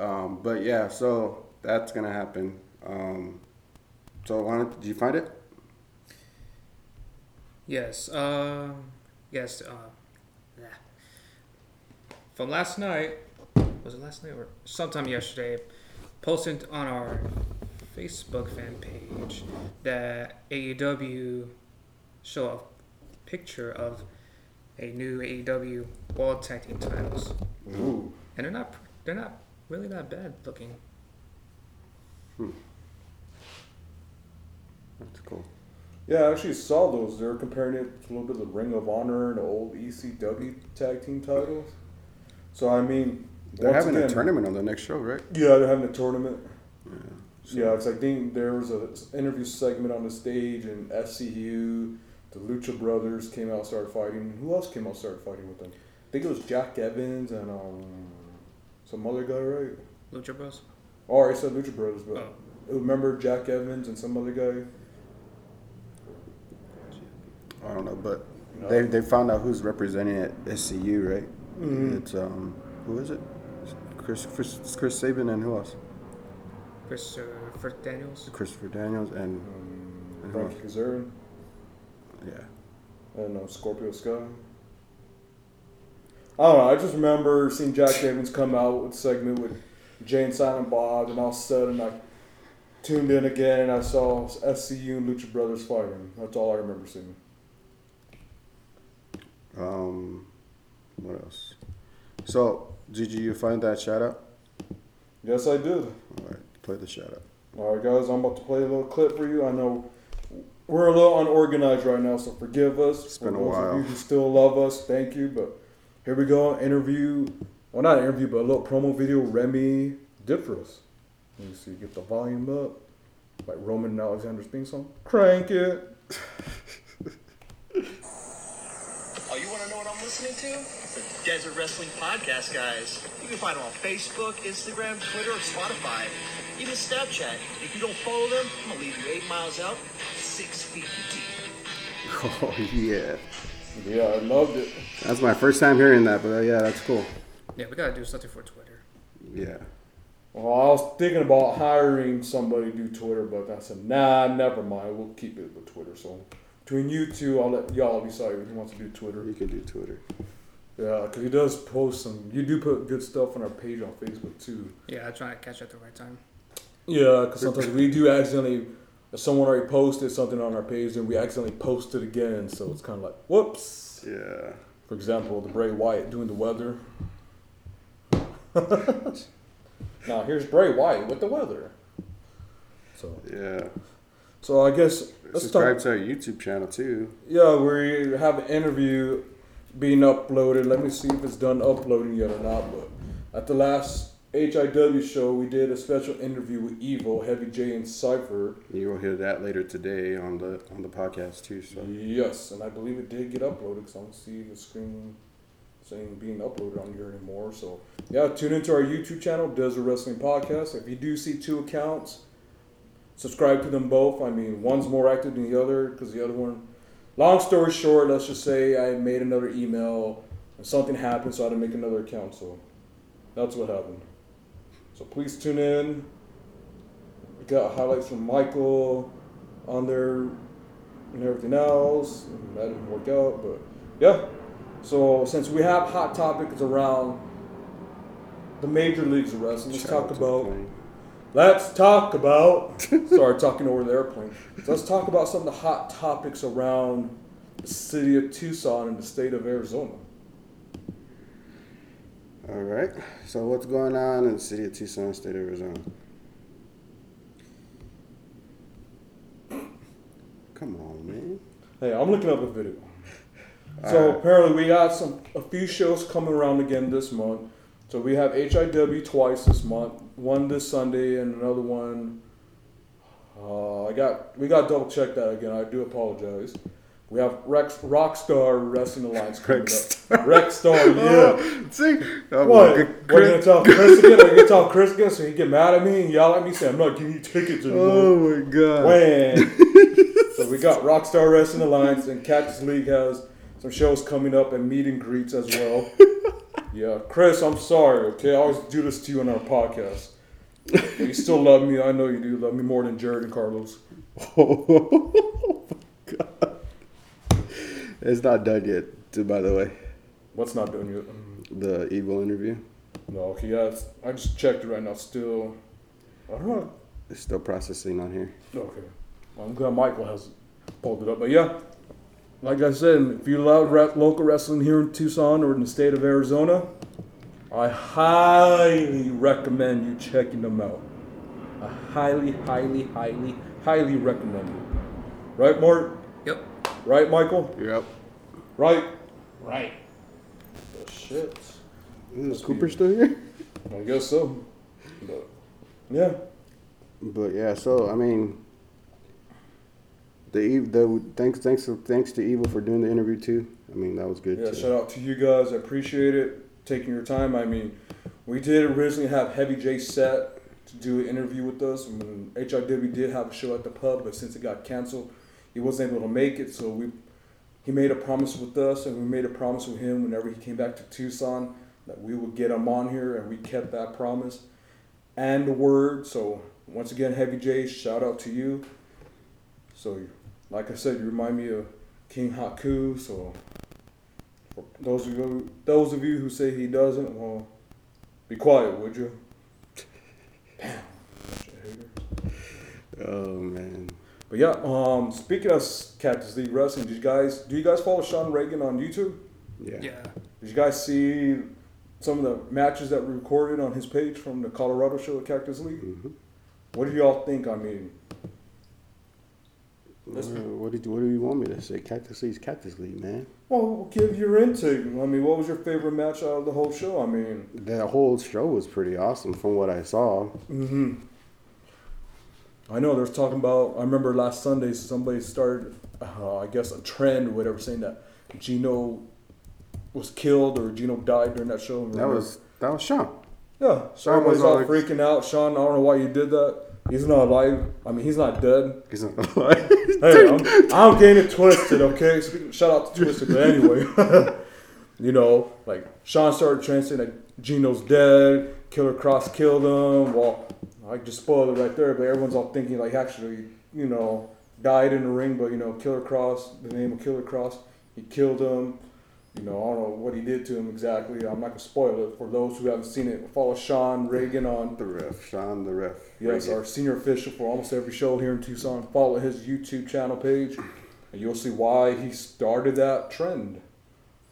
Um, but yeah, so that's gonna happen. Um, so why don't, did you find it? Yes. Um. yes. Uh, yeah. From last night, was it last night or sometime yesterday? Posted on our Facebook fan page that AEW show a picture of a new AEW World Tag Team titles, Ooh. and they're not they're not really that bad looking. That's cool. Yeah, I actually saw those. They were comparing it to a little bit of the Ring of Honor and old ECW tag team titles. So I mean, They're having again- a tournament on the next show, right? Yeah, they're having a tournament. Yeah, it's I think there was an interview segment on the stage, and SCU, the Lucha Brothers came out, started fighting. Who else came out, started fighting with them? I think it was Jack Evans and um, some other guy, right? Lucha Bros. Oh, I said Lucha Brothers, but Oh. remember Jack Evans and some other guy? I don't know, but No. they they found out who's representing at SCU, right? Mhm. It's um, who is it? Chris, Chris, it's Chris Sabin and who else? Christopher Daniels. Christopher Daniels and, and who Frankie else? Kazarian Yeah. and uh, Scorpio Sky. I don't know. I just remember seeing Jack Evans come out with a segment with Jay and Silent Bob, and all of a sudden I tuned in again and I saw SCU and Lucha Brothers fighting. That's all I remember seeing. Um, what else? So, did you find that shout out? Yes, I did. All right, play the shout out. All right, guys, I'm about to play a little clip for you. I know we're a little unorganized right now, so forgive us. It's been For a those while. Of you who still love us, thank you. But here we go. Interview. Well, not interview, but a little promo video Remy did for us. Let me see. Get the volume up. Like Roman and Alexander's theme song. Crank it. Oh, you want to know what I'm listening to? It's the Desert Wrestling Podcast, guys. You can find them on Facebook, Instagram, Twitter, Spotify, even Snapchat. If you don't follow them, I'm going to leave you eight miles out, six feet deep. <laughs> Oh yeah, Yeah, I loved it. that's my first time hearing that, but uh, yeah, that's cool. Yeah, we gotta do something for Twitter. Yeah. Well, I was thinking about hiring somebody to do Twitter, but I said, nah, never mind. We'll keep it with Twitter. So between you two, I'll let y'all decide who wants to do Twitter. You can do Twitter. Yeah, because he does post some. You do put good stuff on our page on Facebook too. Yeah, I try to catch it at the right time. Yeah, because sometimes we do accidentally. If someone already posted something on our page, then we accidentally post it again. So it's kind of like, whoops. Yeah. For example, the Bray Wyatt doing the weather. <laughs> now here's Bray Wyatt with the weather. So Yeah. So I guess let's Subscribe talk. to our YouTube channel too. Yeah, we have an interview being uploaded. Let me see if it's done uploading yet or not. But at the last HIW show, we did a special interview with Evil, Heavy J, and Cypher. You will hear that later today on the on the podcast too. So Yes, and I believe it did get uploaded because I don't see the screen saying being uploaded on here anymore. So yeah, tune into our YouTube channel, Desert Wrestling Podcast. If you do see two accounts, subscribe to them both. I mean, one's more active than the other because the other one. Long story short, let's just say I made another email and something happened, so I had to make another account. So that's what happened. So please tune in. We got highlights from Michael on there and everything else. And that didn't work out, but yeah. So since we have hot topics around the major leagues of wrestling, let's talk about. Let's talk about. <laughs> sorry, talking over the airplane. So let's talk about some of the hot topics around the city of Tucson and the state of Arizona. All right. So what's going on in the city of Tucson, state of Arizona? Come on, man. Hey, I'm looking up a video. So Alright. apparently we got some a few shows coming around again this month. So we have HIW twice this month. One this Sunday and another one. Uh, I got we got double check that again. I do apologize. We have Rex Rockstar Wrestling Alliance coming up. Rockstar, <laughs> oh, yeah. See, I'm what? like, you gonna tell Chris again? You gonna <laughs> tell Chris again so he get mad at me and yell at me? Say I'm not giving you tickets anymore. Oh my god. When? <laughs> so we got Rockstar Wrestling Alliance and Cactus League has some shows coming up and meet and greets as well. yeah, Chris, I'm sorry. Okay, I always do this to you on our podcast. But you still love me. I know you do. Love me more than Jared and Carlos. Oh, It's not done yet, too, by the way. What's not done yet? The evil interview. No, okay, yeah. It's, I just checked it right now. Still, I don't know. It's still processing on here. Okay. Well, I'm glad Michael has pulled it up. But yeah, like I said, if you love re- local wrestling here in Tucson or in the state of Arizona, I highly recommend you checking them out. I highly, highly, highly, highly recommend it. Right, Mort? Yep. Right, Michael? Yep. Right. Right. Oh, shit. Is Cooper still here? I guess so. But yeah. But yeah, so I mean, the Eve, the thanks, thanks, thanks to Evil for doing the interview too. I mean, that was good. Yeah, too. shout out to you guys. I appreciate it taking your time. I mean, we did originally have Heavy J set to do an interview with us. When HIW did have a show at the pub, but since it got canceled, he wasn't able to make it. So we, he made a promise with us, and we made a promise with him whenever he came back to Tucson that we would get him on here, and we kept that promise and the word. So once again, Heavy J, shout out to you. So, like I said, you remind me of King Haku. So for those of you, those of you who say he doesn't, well, be quiet, would you? <laughs> Damn, bunch of haters. Oh man. But yeah, um, speaking of Cactus League Wrestling, did you guys do you guys follow Sean Reagan on YouTube? Yeah. Yeah. Did you guys see some of the matches that were recorded on his page from the Colorado show at Cactus League? Mm-hmm. What do y'all think? I mean, Uh, what did what do you want me to say? Cactus League's Cactus League, man. well, give your intake. I mean, what was your favorite match out of the whole show? I mean, That whole show was pretty awesome from what I saw. hmm I know there's talking about. I remember last Sunday somebody started, uh, I guess, a trend or whatever, saying that Gino was killed or Gino died during that show. That was that was Sean. yeah. Sean was all like- freaking out. Sean, I don't know why you did that. He's not alive. I mean, he's not dead. He's not alive. <laughs> Hey, I'm, I'm getting it twisted, okay? Speaking, shout out to Twisted, but anyway, <laughs> you know, like Sean started say that Gino's dead, Killer Kross killed him. Well, I just spoiled it right there, but everyone's all thinking like actually, you know, died in the ring, but you know, Killer Kross, the name of Killer Kross, he killed him. You know, I don't know what he did to him exactly. I'm not gonna spoil it for those who haven't seen it. Follow Sean Reagan on the ref, Sean the ref. Yes, Reagan. our senior official for almost every show here in Tucson. Follow his YouTube channel page, and you'll see why he started that trend.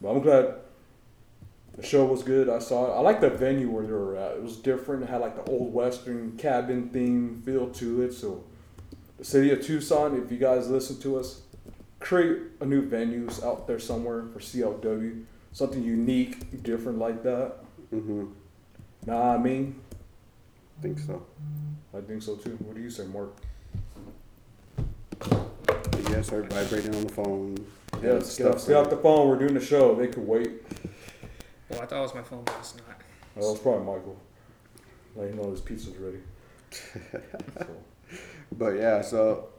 But I'm glad the show was good. I saw it. I like the venue where they were at. It was different. It had like the old western cabin theme feel to it. So, the city of Tucson, if you guys listen to us, create a new venues out there somewhere for CLW. Something unique, different like that. Mm-hmm. Nah, I mean, I think so. I think so too. What do you say, Mark? But yeah, started vibrating on the phone. Yeah, stay off the phone. We're doing the show. They could wait. Well, I thought it was my phone, but it's not. Oh, it's probably Michael. Let him know his pizza's ready. <laughs> So, But yeah, so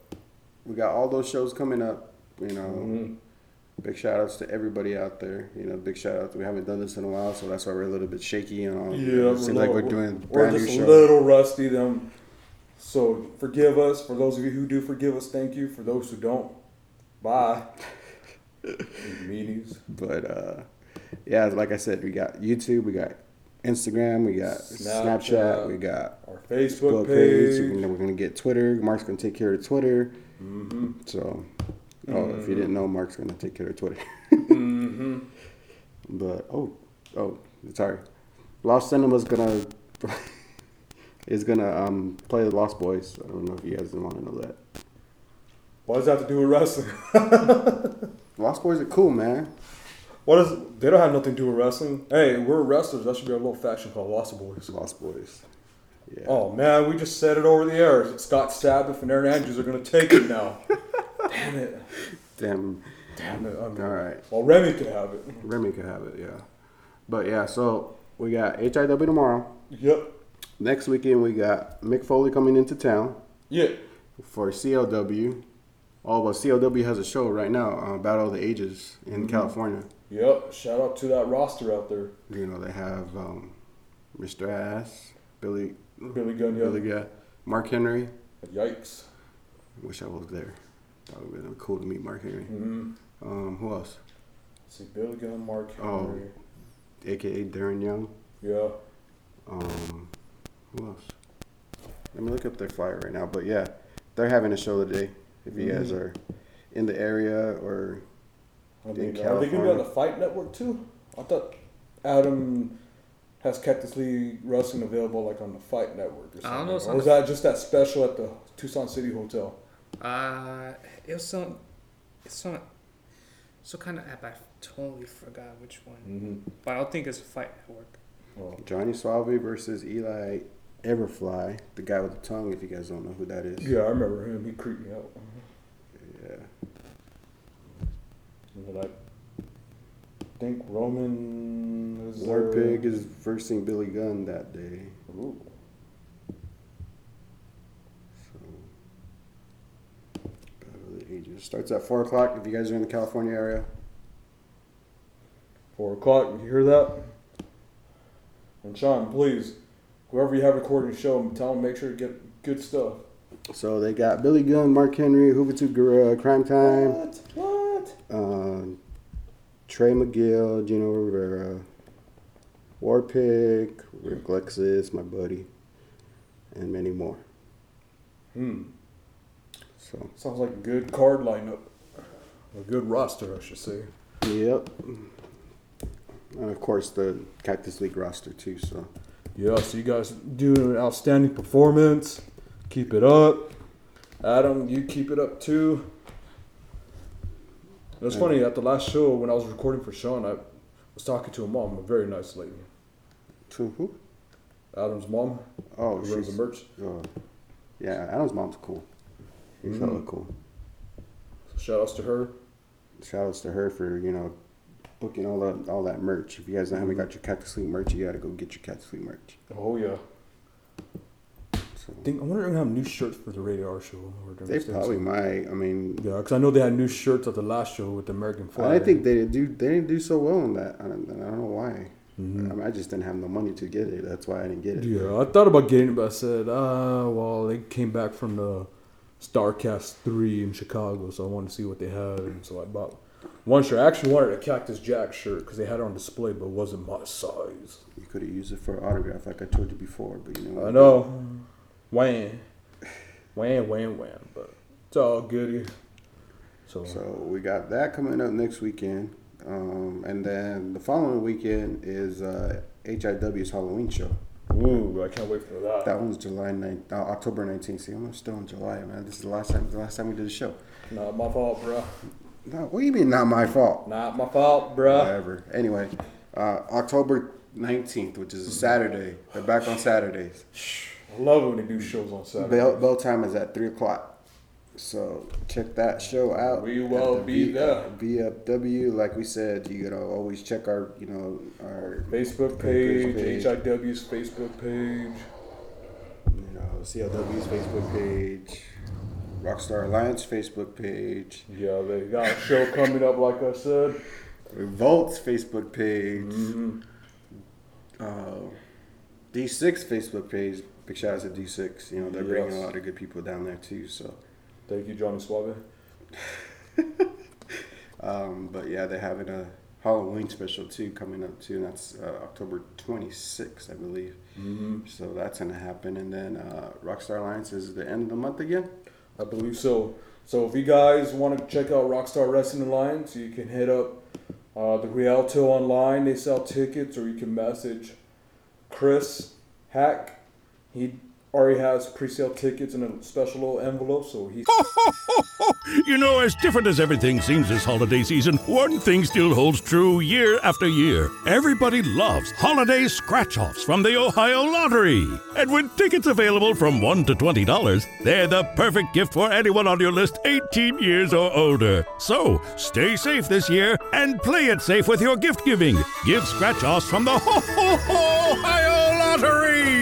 we got all those shows coming up. You know, mhm. big shout outs to everybody out there. You know, big shout out. We haven't done this in a while, so that's why we're a little bit shaky and all. Yeah, it seems like we're doing We're brand new just a little rusty. Them. So forgive us for those of you who do forgive us. Thank you for those who don't. Bye. <laughs> Meetings. But uh, yeah, like I said, we got YouTube, we got Instagram, we got Snapchat, Snapchat, we got Our Facebook page. page. We're gonna, we're gonna get Twitter. Mark's gonna take care of Twitter. Mm-hmm. So, oh, if you didn't know, Mark's gonna take care of Twitter. Mm-hmm. <laughs> But oh, oh, sorry, Loft Cinema's gonna <laughs> is gonna um play the Lost Boys. I don't know if you guys want to know that. What does that have to do with wrestling? <laughs> Lost Boys are cool, man. What is? They don't have nothing to do with wrestling. Hey, we're wrestlers. That should be our little faction called Lost Boys. Lost Boys. Yeah. Oh man, we just said it over the air. Scott Sabbath and Aaron Andrews are gonna take it now. <laughs> Damn it. Damn. Damn it. I mean, All right. Well, Remy could have it. Remy could have it, yeah. But yeah, so we got HIW tomorrow. Yep. Next weekend we got Mick Foley coming into town Yeah. for CLW. Oh, but CLW has a show right now, uh, Battle of the Ages in Mm-hmm. California. Yep. Shout out to that roster out there. You know they have um, Mr. Ass, Billy, Billy Gunn. Yeah. Billy Guy, Mark Henry. Yikes. Wish I was there. That would have been cool to meet Mark Henry. Mm-hmm. Um, who else? See Billy Gunn, Mark Henry, Oh. Henry. AKA Darren Young. Yeah. Um, who else? Let me look up their flyer right now. But yeah, they're having a show today. If you guys Mhm. are in the area or I In mean, are they gonna be on the Fight Network too? I thought Adam has Cactus League Wrestling available like on the Fight Network or something. I don't know, Or was the- that just that special at the Tucson City Hotel? Uh, it was some. It's on. So kind of app. I totally forgot which one, Mm-hmm. but I don't think it's a Fight Network. Well, Johnny Suave versus Eli Everfly, the guy with the tongue. If you guys don't know who that is. yeah, I remember him. He creeped me out. Yeah. I think Roman is War there. Pig is versing Billy Gunn that day. Ooh. So, Battle of the Ages starts at four o'clock. If you guys are in the California area, Four o'clock. You hear that? And Sean, please, whoever you have recording the show, tell them make sure to get good stuff. so they got Billy Gunn, Mark Henry, Juventud Guerrera, Crime Time, What? What? Trey McGill, Gino Rivera, War Pig, Rick Lexus, my buddy, and many more. Hmm. So, Sounds like a good card lineup. A good roster, I should say. yep. And of course, the Cactus League roster too. So, Yeah, so you guys doing an outstanding performance. Keep it up. Adam, you keep it up too. It was funny at the last show when I was recording for Sean, I was talking to a mom, a very nice lady. to who? Adam's mom, Oh, who runs the merch. uh, yeah, Adam's mom's cool. He's Mhm. hella cool. So shout outs to her. Shout outs to her for you know booking all that all that merch. If you guys haven't got your Cactus League merch, you gotta go get your Cactus League merch. Oh yeah. So I think I wonder if they have new shirts for the radar show. Or they probably might. I mean, Yeah, because I know they had new shirts at the last show with the American flag. I think they didn't do they didn't do so well on that. I don't, I don't know why. Mhm. I, mean, I just didn't have no money to get it. That's why I didn't get it. Yeah, I thought about getting it, but I said, ah, well, they came back from the Starcast 3 in Chicago, so I wanted to see what they had. And so I bought one shirt. I actually wanted a Cactus Jack shirt because they had it on display, but it wasn't my size. You could have used it for an autograph, like I told you before. But you know, what? I know. Wham. Wham, wham, wham. But it's all goody. So, So we got that coming up next weekend, um, and then the following weekend is uh, HIW's Halloween show. ooh, I can't wait for that. That one's July 9th, uh, October 19th. See, I'm still in July, man. This is the last time, the last time we did the show. Not my fault, bruh. No, what do you mean, not my fault? Not my fault, bruh. Whatever. Anyway, uh, October 19th, which is a Saturday. They're back on Saturdays. I love it when they do shows on Saturday. Bell, bell time is at 3 o'clock. So check that show out. We will be V- there. VFW, like we said, you gotta always check our, you know, our Facebook page, page. HIW's Facebook page. you know, CLW's Facebook page, Rockstar Alliance Facebook page, Yeah, they got a show coming up, like I said. Revolt's Facebook page, Mm-hmm. uh, D6 Facebook page. Big shout out to D6. You know, they're bringing a lot of good people down there too. So, Thank you, Johnny Suave. <laughs> um, but yeah, they're having a Halloween special too coming up too. And that's uh, October 26th, I believe. Mm-hmm. So that's gonna happen. And then uh, Rockstar Alliance is the end of the month again. I believe so. So if you guys want to check out Rockstar Wrestling Alliance, you can hit up uh, the Rialto online. They sell tickets, or you can message Chris Hack. He already has pre-sale tickets in a special little envelope, so he's You know, as different as everything seems this holiday season, one thing still holds true year after year. Everybody loves holiday scratch offs from the Ohio Lottery. And with tickets available from $1 to $20, they're the perfect gift for anyone on your list 18 years or older. So stay safe this year and play it safe with your gift giving. Give scratch offs from the Ohio Lottery!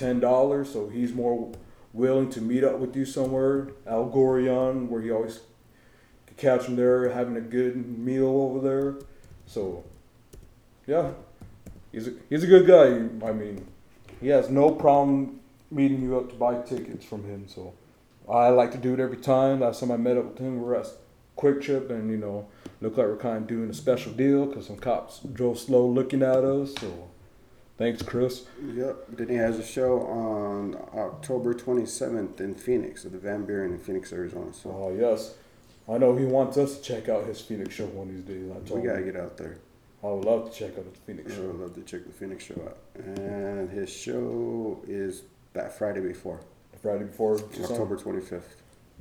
ten dollars, so he's more willing to meet up with you somewhere. Al Gorion, where he always could catch him there having a good meal over there. So, yeah, he's a, he's a good guy. I mean, he has no problem meeting you up to buy tickets from him. So I like to do it every time. Last time I met up with him, we were at QuikTrip, and you know, looked like we're kind of doing a special deal because some cops drove slow looking at us. So thanks, Chris. Yep. Then he has a show on October 27th in Phoenix at the Van Buren in Phoenix, Arizona. So Oh yes, I know he wants us to check out his Phoenix show one of these days. I we gotta get out there. I would love to check out the Phoenix show. I would love to check the Phoenix show out. And his show is that Friday before. Friday before October 25th.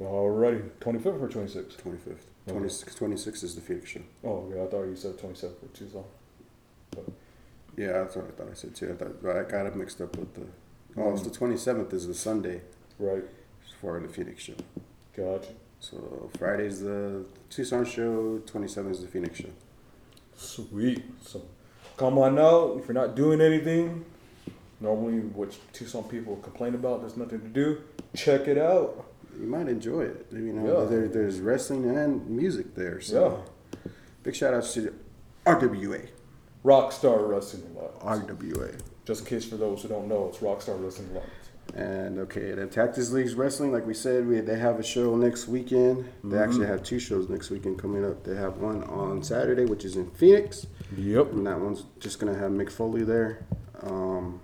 Already, twenty fifth or twenty sixth? 25th. Okay. 26, 26 is the Phoenix show. Oh, yeah, I thought you said twenty seventh for Tucson. Yeah, that's what I thought I said too. I thought I got it mixed up with the. Oh, it's the 27th is the Sunday. Right. For the Phoenix show. Gotcha. So Friday's the Tucson show, 27th is the Phoenix show. Sweet. So come on out if you're not doing anything. Normally, which Tucson people complain about, there's nothing to do. Check it out. You might enjoy it. You know, Yeah. there, there's wrestling and music there. So big shout outs to RWA. Rockstar Wrestling Alliance. RWA. Just in case for those who don't know, it's Rockstar Wrestling Alliance. And okay, the Cactus League's wrestling, like we said, we they have a show next weekend. They actually Mhm. have two shows next weekend coming up. They have one on Saturday, which is in Phoenix. Yep. And that one's just gonna have Mick Foley there. Um,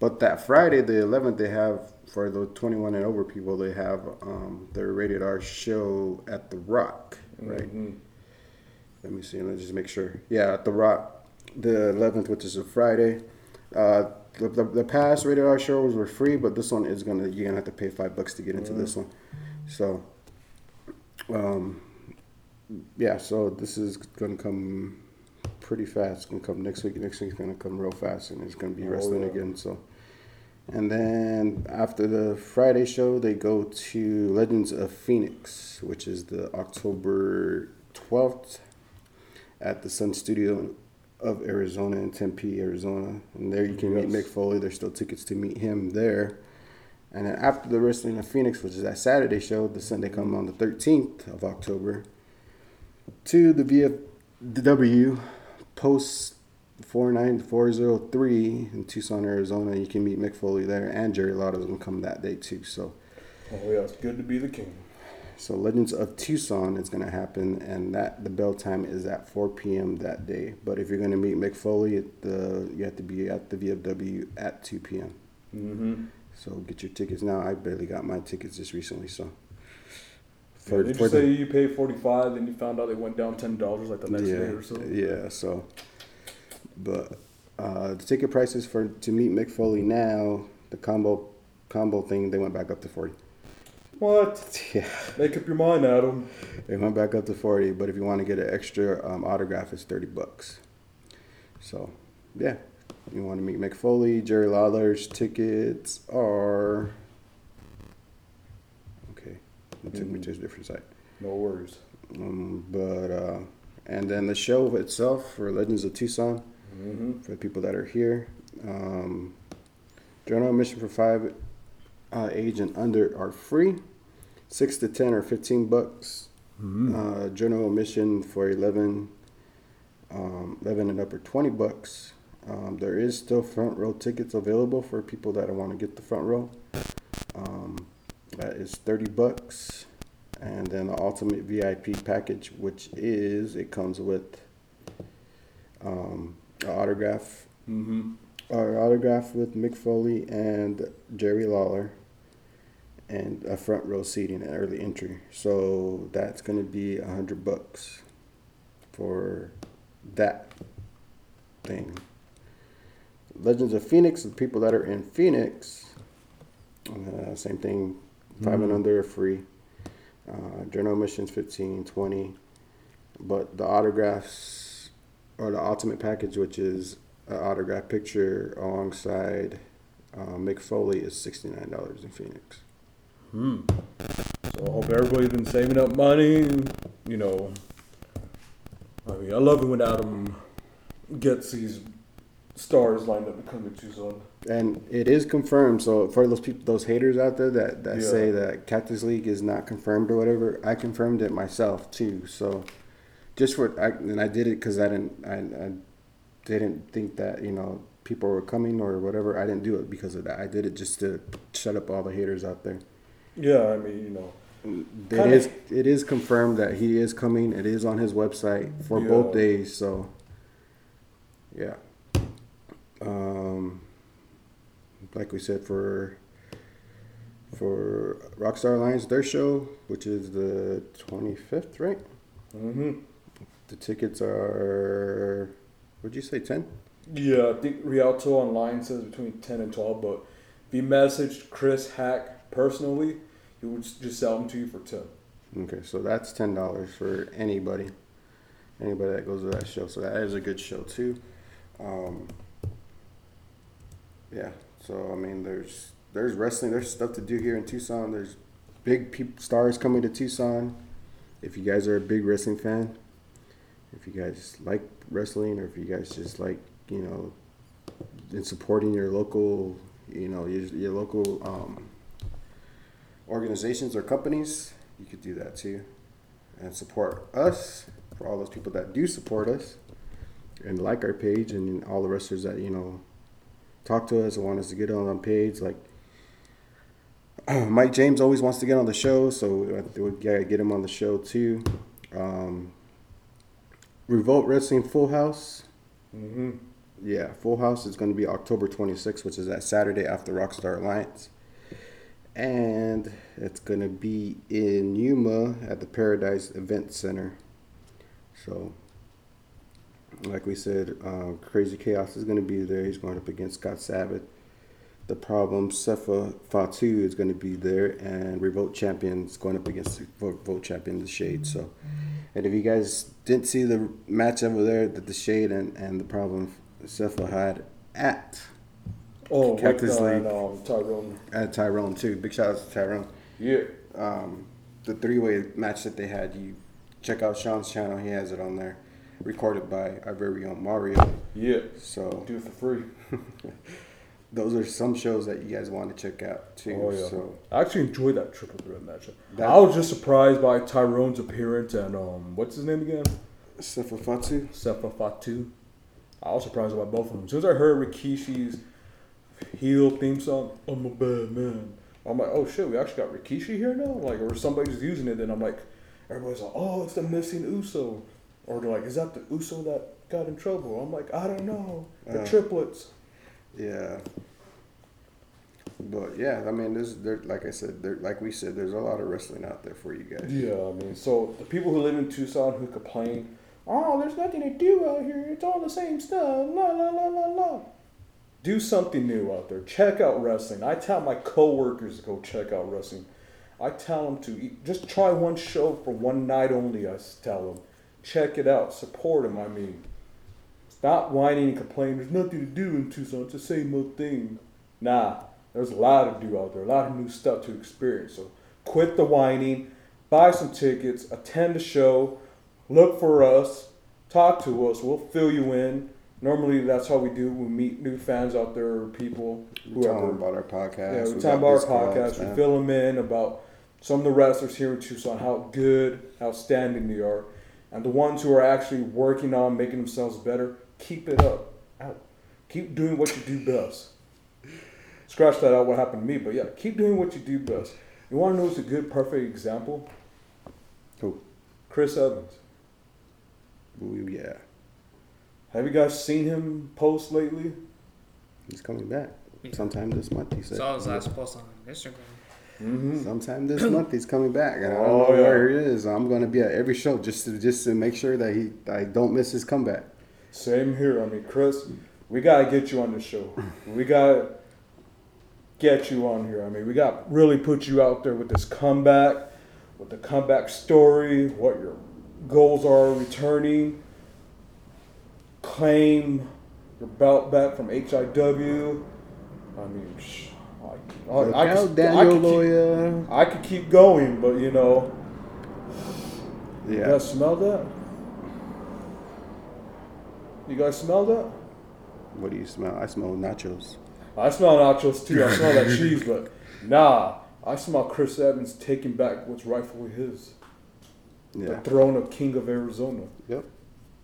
but that Friday, the 11th, they have for the 21 and over people, they have um, their rated R show at the Rock, right? Mhm. Let me see. Let's just make sure. Yeah, at the Rock, the 11th, which is a Friday. Uh, the, the, the past rated R shows were free, but this one is gonna you're gonna have to pay five bucks to get into this one. So, um, yeah. So this is gonna come pretty fast. It's gonna come next week. Next week's gonna come real fast, and it's gonna be Oh, wrestling yeah. again. So, and then after the Friday show, they go to Legends of Phoenix, which is the October twelfth at the Sun Studio of Arizona in Tempe, Arizona. And there you can meet Mick Foley. There's still tickets to meet him there. And then after the Wrestling of Phoenix, which is that Saturday show, the Sunday come on the 13th of October, to the VFW Post 49403 in Tucson, Arizona. You can meet Mick Foley there, and Jerry Lawler's going to come that day too. So, Oh yeah, it's good to be the king. So Legends of Tucson is going to happen, and that the bell time is at 4 p.m. that day. But if you're going to meet Mick Foley, at the, you have to be at the VFW at 2 p.m. Mm-hmm. So get your tickets now. I barely got my tickets just recently, so. For, did you say you paid 45 and you found out they went down ten dollars like the next yeah, day or so? Yeah, so. But uh, the ticket prices for to meet Mick Foley now, the combo combo thing, they went back up to 40. What? Yeah. Make up your mind, Adam. They went back up to 40, but if you want to get an extra um, autograph, it's 30 bucks. So, yeah. You want to meet Mick Foley, Jerry Lawler's tickets are. Okay. It took me to a different site. No worries. Um, but, uh, and then the show itself for Legends of Tucson, Mhm. for the people that are here. Um, general admission for five uh, age and under are free. Six to ten or fifteen bucks. Mhm. Uh, general admission for 11, um, 11 and up are twenty bucks. Um, there is still front row tickets available for people that want to get the front row. Um, that is thirty bucks, and then the ultimate VIP package, which is it comes with um, an autograph, Mm-hmm. our autograph with Mick Foley and Jerry Lawler, and a front row seating and early entry. So that's gonna be a hundred bucks for that thing. Legends of Phoenix, the people that are in Phoenix, uh, same thing, 5 and Mhm. under are free. Uh, general admissions 15, 20. But the autographs or the ultimate package, which is an autograph picture alongside uh, Mick Foley, is $69 in Phoenix. Hmm. So I hope everybody's been saving up money. You know, I mean, I love it when Adam gets these stars lined up to come to Tucson. And it is confirmed. So for those people, those haters out there that, that Yeah. say that Cactus League is not confirmed or whatever, I confirmed it myself too. So just for I, and I did it because I didn't I, I didn't think that you know people were coming or whatever. I didn't do it because of that. I did it just to shut up all the haters out there. Yeah, I mean, you know, It Kinda- is it is confirmed that he is coming. It is on his website for both days. So, yeah. Um, like we said for for Rockstar Alliance, their show, which is the twenty fifth, right? Mhm. The tickets are. What'd you say? Ten. Yeah, I think Rialto online says between 10 and 12, but if you messaged Chris Hack personally, he would just sell them to you for 10. Okay, so that's ten dollars for anybody, anybody that goes to that show. So that is a good show too. Um, yeah, so I mean, there's there's wrestling, there's stuff to do here in Tucson. There's big peop stars coming to Tucson. If you guys are a big wrestling fan, if you guys like wrestling, or if you guys just like you know, in supporting your local, you know, your, your local um, organizations or companies, you could do that too. And support us for all those people that do support us and like our page and all the wrestlers that, you know, talk to us and want us to get on on page. Like <clears throat> Mike James always wants to get on the show, so we we gotta get him on the show too. Um, Revolt Wrestling Full House. Mm-hmm. Yeah, Full House is going to be October 26th, which is that Saturday after Rockstar Alliance. And it's going to be in Yuma at the Paradise Event Center. So, like we said, uh, Crazy Chaos is going to be there. He's going up against Scott Sabbath. The Problem, Sefa Fatu is going to be there. And Revolt Champion is going up against Revolt Champion, The Shade. So, and if you guys didn't see the match over there that The Shade and, and The Problem, Sefa had at Oh, Cactus uh, League. um, Tyrone. At Tyrone too. Big shout out to Tyrone. Yeah. Um, the three way match that they had, you check out Sean's channel. He has it on there, recorded by our very own Mario. Yeah. So Do it for free. <laughs> those are some shows that you guys want to check out too. Oh, yeah. So I actually enjoyed that triple threat match. That- I was just surprised by Tyrone's appearance and, um, what's his name again? Sefa Fatu. Sefa Fatu. I was surprised by both of them. As soon as I heard Rikishi's heel theme song, I'm a bad man. I'm like, oh shit, we actually got Rikishi here now? Like, or somebody's using it. Then I'm like, everybody's like, oh, it's the missing Uso. Or they're like, is that the Uso that got in trouble? I'm like, I don't know. The Uh. triplets. yeah. But yeah, I mean, there's there like I said, there like we said, there's a lot of wrestling out there for you guys. Yeah, I mean, so the people who live in Tucson who complain, oh, there's nothing to do out here. It's all the same stuff. La la la la la. Do something new out there. Check out wrestling. I tell my coworkers to go check out wrestling. I tell them to eat, just try one show for one night only. I tell them, check it out, support them. I mean, stop whining and complaining. There's nothing to do in Tucson. It's the same old thing. Nah, there's a lot to do out there. A lot of new stuff to experience. So quit the whining, buy some tickets, attend the show, look for us, talk to us. We'll fill you in. Normally, that's how we do. We meet new fans out there, or people, We whoever. about our podcast. Yeah, we tell about our podcast. We fill them in about some of the wrestlers here in Tucson, how good, outstanding they are, and the ones who are actually working on making themselves better. Keep it up. Out. Keep doing what you do best. Scratch that out. What happened to me? But yeah, keep doing what you do best. You want to know who's a good, perfect example? Who? Chris Evans. Ooh, yeah. Have you guys seen him post lately? He's coming back sometime this month. He said. Saw his last post on Instagram. Mm-hmm. Sometime this <clears throat> month he's coming back, and I don't Oh, know yeah. where he is. I'm gonna be at every show just to just to make sure that he I don't miss his comeback. Same here. I mean, Chris, we gotta get you on the show. <laughs> We gotta get you on here. I mean, we got really put you out there with this comeback, with the comeback story, what your goals are returning, claim your belt back from HIW. I mean, sh- I, I, I, could, I, could Loya. keep, I could keep going, but you know, you Yeah. guys smell that? You guys smell that? What do you smell? I smell nachos. I smell nachos too. I smell that <laughs> cheese, but nah, I smell Chris Evans taking back what's rightfully his. Yeah. The throne of King of Arizona. Yep.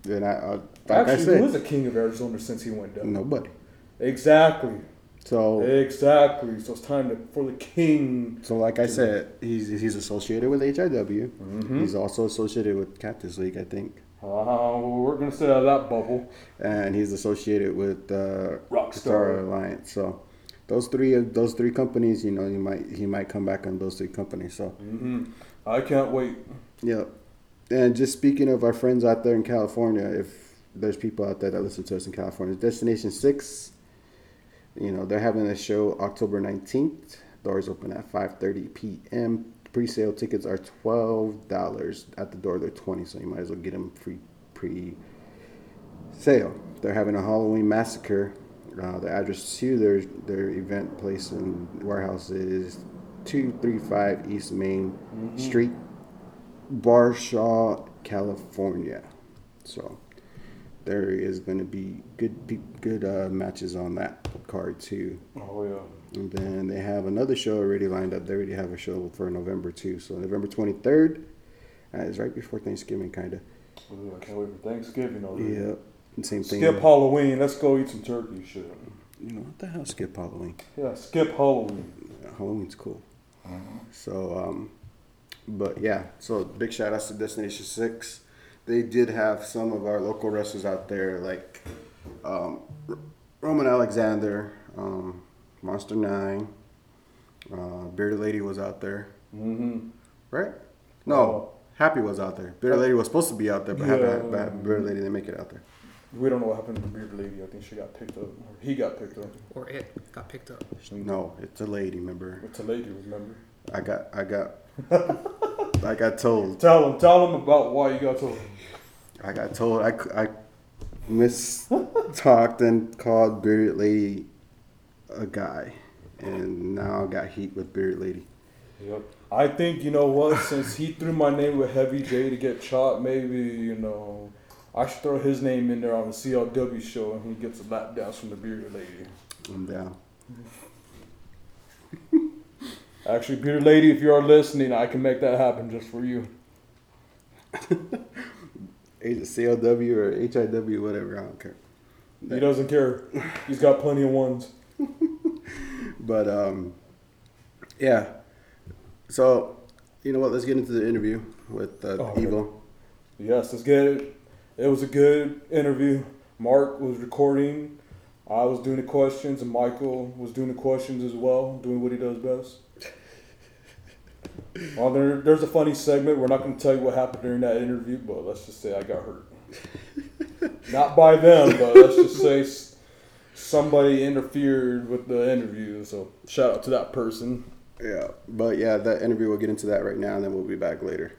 And I, I like Actually, I said, who is the King of Arizona since he went down? nobody. Exactly. So exactly. So it's time to, for the king. So like I said, he's he's associated with HIW. Mhm. He's also associated with Cactus League, I think. Uh, we're gonna stay out of that bubble. and he's associated with uh, Rockstar. Star Alliance. So those three of those three companies, you know, he might he might come back on those three companies. So hmm I can't wait. yeah, and just speaking of our friends out there in California, if there's people out there that listen to us in California, Destination Six, you know, they're having a show October nineteenth. Doors open at five thirty p.m. Pre-sale tickets are twelve dollars at the door. They're twenty, so you might as well get them free pre sale. They're having a Halloween massacre. Uh, the address to their their event place and warehouse is two three five East Main Mhm. Street, Barstow, California. So there is going to be good good uh, matches on that card too. Oh yeah. And then they have another show already lined up. They already have a show for November too. So November twenty third. Uh, it's right before Thanksgiving, kind of. Ooh, I can't wait for Thanksgiving already. Yeah, and same thing. Skip Halloween. Let's go eat some turkey. Shit. You know what the hell? Skip Halloween. Yeah, skip Halloween. Halloween's cool. So, um, but yeah, so big shout outs to Destination Six. They did have some of our local wrestlers out there, like um, Roman Alexander, um, Monster Nine, uh, Bearded Lady was out there, Mm-hmm. right? No, Happy was out there. Bearded Lady was supposed to be out there, but, Yeah. Happy, but Bearded Lady didn't make it out there. We don't know what happened to the bearded lady. I think she got picked up, or he got picked up. Or it got picked up. No, it's a lady. Remember? It's a lady. Remember? I got, I got, <laughs> I got told. Tell him. Tell him about why you got told. I got told I, I mistalked and called Bearded Lady a guy, and now I got heat with Bearded Lady. Yep. I think you know what. Since he threw my name with Heavy J to get shot, maybe you know I should throw his name in there on the CLW show, and he gets a lap dance from the bearded lady. I'm down. Actually, bearded lady, if you are listening, I can make that happen just for you. <laughs> CLW or HIW, whatever. I don't care. He doesn't care. He's got plenty of ones. <laughs> But um, yeah. So you know what? Let's get into the interview with uh, Oh, Evil. Yes, let's get it. It was a good interview. Mark was recording. I was doing the questions, and Michael was doing the questions as well, doing what he does best. Well, there, there's a funny segment. We're not going to tell you what happened during that interview, but let's just say I got hurt. not by them, but let's just say somebody interfered with the interview. So shout out to that person. Yeah, but yeah, that interview. We'll get into that right now, and then we'll be back later.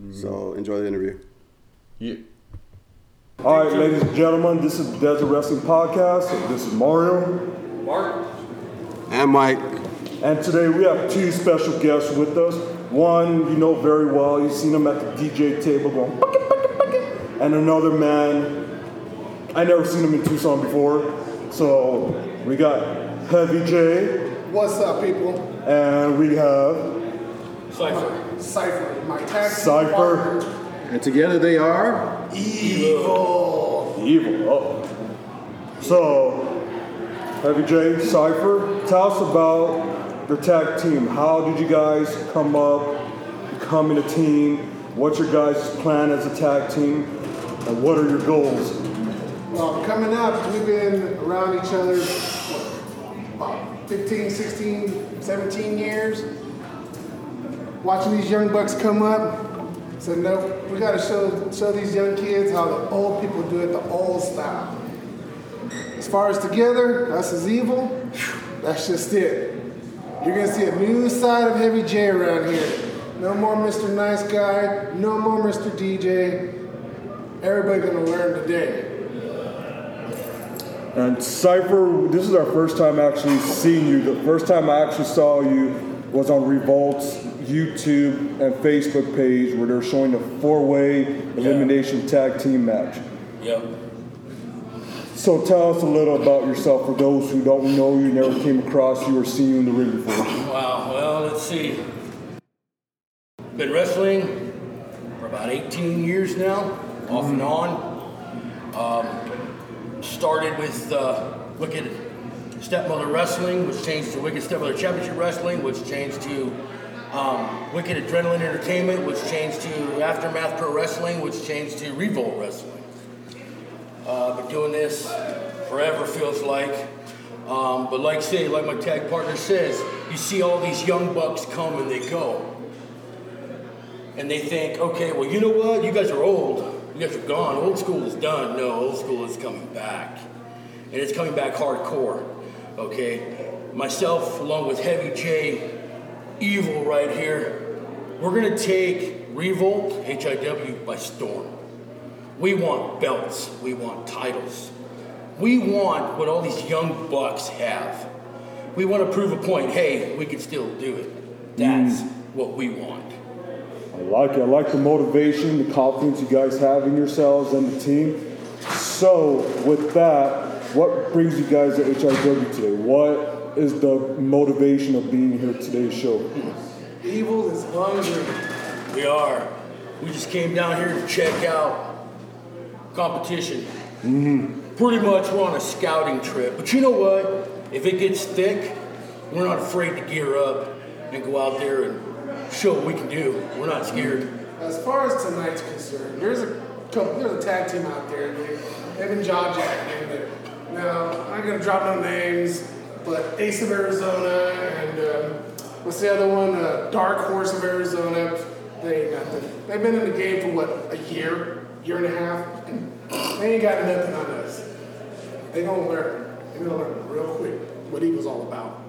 Mm-hmm. So enjoy the interview. Yeah. All right, ladies and gentlemen, this is the Desert Wrestling Podcast. This is Mario. Mark. And Mike. And today we have two special guests with us. One you know very well, you've seen him at the DJ table going, "Bucket, bucket, bucket." and another man, I never seen him in Tucson before. So we got Heavy J. What's up, people? And we have Cypher. Cypher, my tag Cypher. And together they are Evil. Evil. Oh. So, Heavy J, Cypher, tell us about the tag team. How did you guys come up, becoming a team? What's your guys' plan as a tag team? And what are your goals? Well, coming up, we've been around each other what, about 15, 16, 17 years. Watching these young bucks come up, said, no, we got to show, show these young kids how the old people do it the old style. As far as together, us as evil, that's just it. You're gonna see a new side of Heavy J around here. No more Mr. Nice Guy, no more Mr. DJ. Everybody gonna learn today. And Cypher, this is our first time actually seeing you. The first time I actually saw you was on Revolt's YouTube and Facebook page where they're showing a four-way elimination tag team match. Yep. So tell us a little about yourself for those who don't know you, never came across you or seen you in the ring before. Wow. Well, let's see. Been wrestling for about 18 years now, off and on. Um, started with uh, Wicked Stepmother Wrestling, which changed to Wicked Stepmother Championship Wrestling, which changed to um, Wicked Adrenaline Entertainment, which changed to Aftermath Pro Wrestling, which changed to Revolt Wrestling. Uh, been doing this forever, feels like. Um, but like say, like my tag partner says, you see all these young bucks come and they go. And they think, okay, well, you know what? You guys are old. You guys are gone. Old school is done. No, old school is coming back. And it's coming back hardcore. Okay? Myself, along with Heavy J, Evil right here, we're gonna take Revolt, HIW, by storm. We want belts. We want titles. We want what all these young bucks have. We want to prove a point. Hey, we can still do it. That's mm. what we want. I like it. I like the motivation, the confidence you guys have in yourselves and the team. So, with that, what brings you guys to HIW today? What is the motivation of being here today's show? Evil is hungry. We are. We just came down here to check out competition. Pretty much we're on a scouting trip. But you know what? If it gets thick, we're not afraid to gear up and go out there and show what we can do. We're not scared. As far as tonight's concerned, there's a couple, there's a tag team out there. They, they've been jaw jacking. Now, I'm not gonna drop no names, but Ace of Arizona and um, what's the other one? Uh, Dark Horse of Arizona. They. They've been in the game for what a year, year and a half, they ain't got nothing on us. They gonna learn. They gonna learn real quick what evil's all about.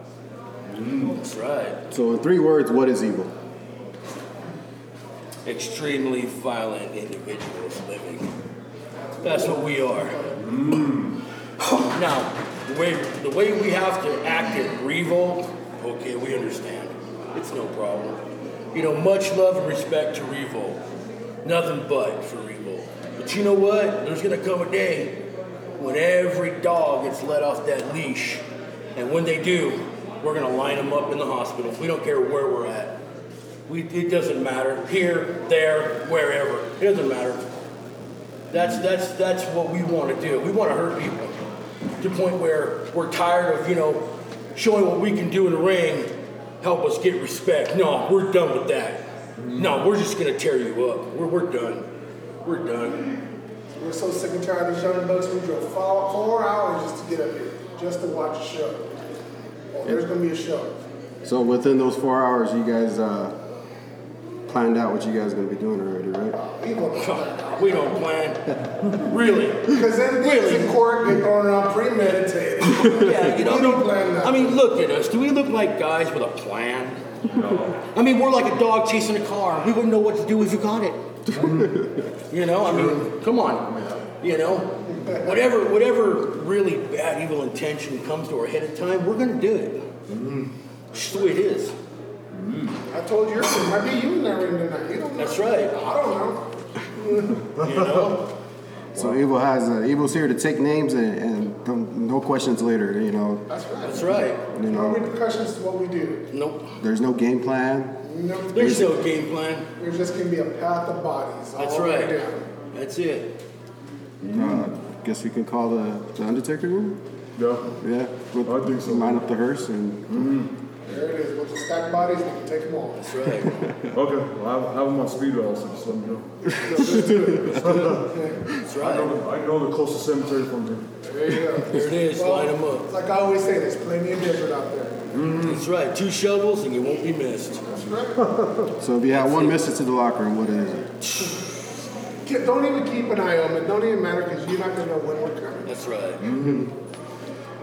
Mm, that's right. So, in three words, what is evil? Extremely violent individuals living. That's what we are. Mm. Now, the way the way we have to act at Revolt, okay, we understand. It's no problem. You know, much love and respect to Revolt. Nothing but for Revolt. But you know what? There's gonna come a day when every dog gets let off that leash. And when they do, we're gonna line them up in the hospital. We don't care where we're at. We, it doesn't matter. Here, there, wherever. It doesn't matter. That's that's that's what we want to do. We want to hurt people to the point where we're tired of you know showing what we can do in the ring. Help us get respect. No, we're done with that. No, we're just gonna tear you up. We're, we're done. We're done. We're so sick and tired of these young bucks. We drove four, four hours just to get up here, just to watch a show. Oh, there's gonna be a show. So, within those four hours, you guys uh, planned out what you guys are going to be doing already, right? We gonna <laughs> plan. We don't plan. really? Because then things in court get thrown around premeditated. <laughs> Yeah, you know, we don't plan that. I mean, look at us. Do we look like guys with a plan? No. I mean, we're like a dog chasing a car. We wouldn't know what to do if you got it. <laughs> you know, I mean, come on. You know, whatever, whatever really bad, evil intention comes to our head at time, we're gonna do it. It's the way it is. I told you, it might be you in that ring tonight. You don't know. That's right. I don't know. You know. So, Evil has uh, Evil's here to take names and, and don't- no questions later, you know. That's right. That's right. You No know, repercussions to what we do. Nope. there's no game plan. No, There's no game plan. There's just gonna be a path of bodies. That's all right. down. That's it. Uh, guess we can call the, the Undertaker room? Yeah. Yeah. We'll, I think so. Line up the hearse and. There it is. We'll just stack bodies. We can take them all. That's right. <laughs> Okay, well, I have them on speed dial, so just let me know. <laughs> <laughs> That's I right. know, I know the closest cemetery from here. There you go. There it is. Well, Line them up. Like I always say, there's plenty of desert out there. That's right. Two shovels and you won't be missed. That's right. So if you had one message to the locker room, what is it? Ke- Don't even keep an eye on it. Don't even matter because you're not gonna know when we're coming. That's right. Mm-hmm.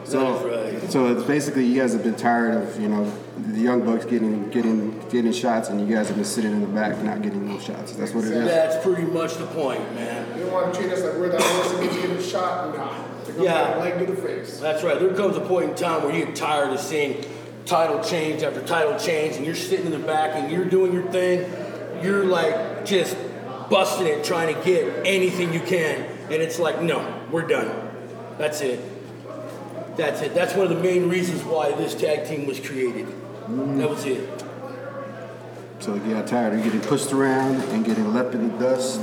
So, right. so it's basically you guys have been tired of you know the young bucks getting getting getting shots, and you guys have been sitting in the back not getting no shots. That's what it is. That's pretty much the point, man. You don't want to treat us like we're that horse that gets getting shot. Nah. They're gonna Yeah. get a leg to the face. That's right. There comes a point in time where you get tired of seeing title change after title change, and you're sitting in the back and you're doing your thing. You're like just busting it, trying to get anything you can, and it's like, no, we're done. That's it. That's it. That's one of the main reasons why this tag team was created. Mm. That was it. So you got tired of getting pushed around and getting left in the dust.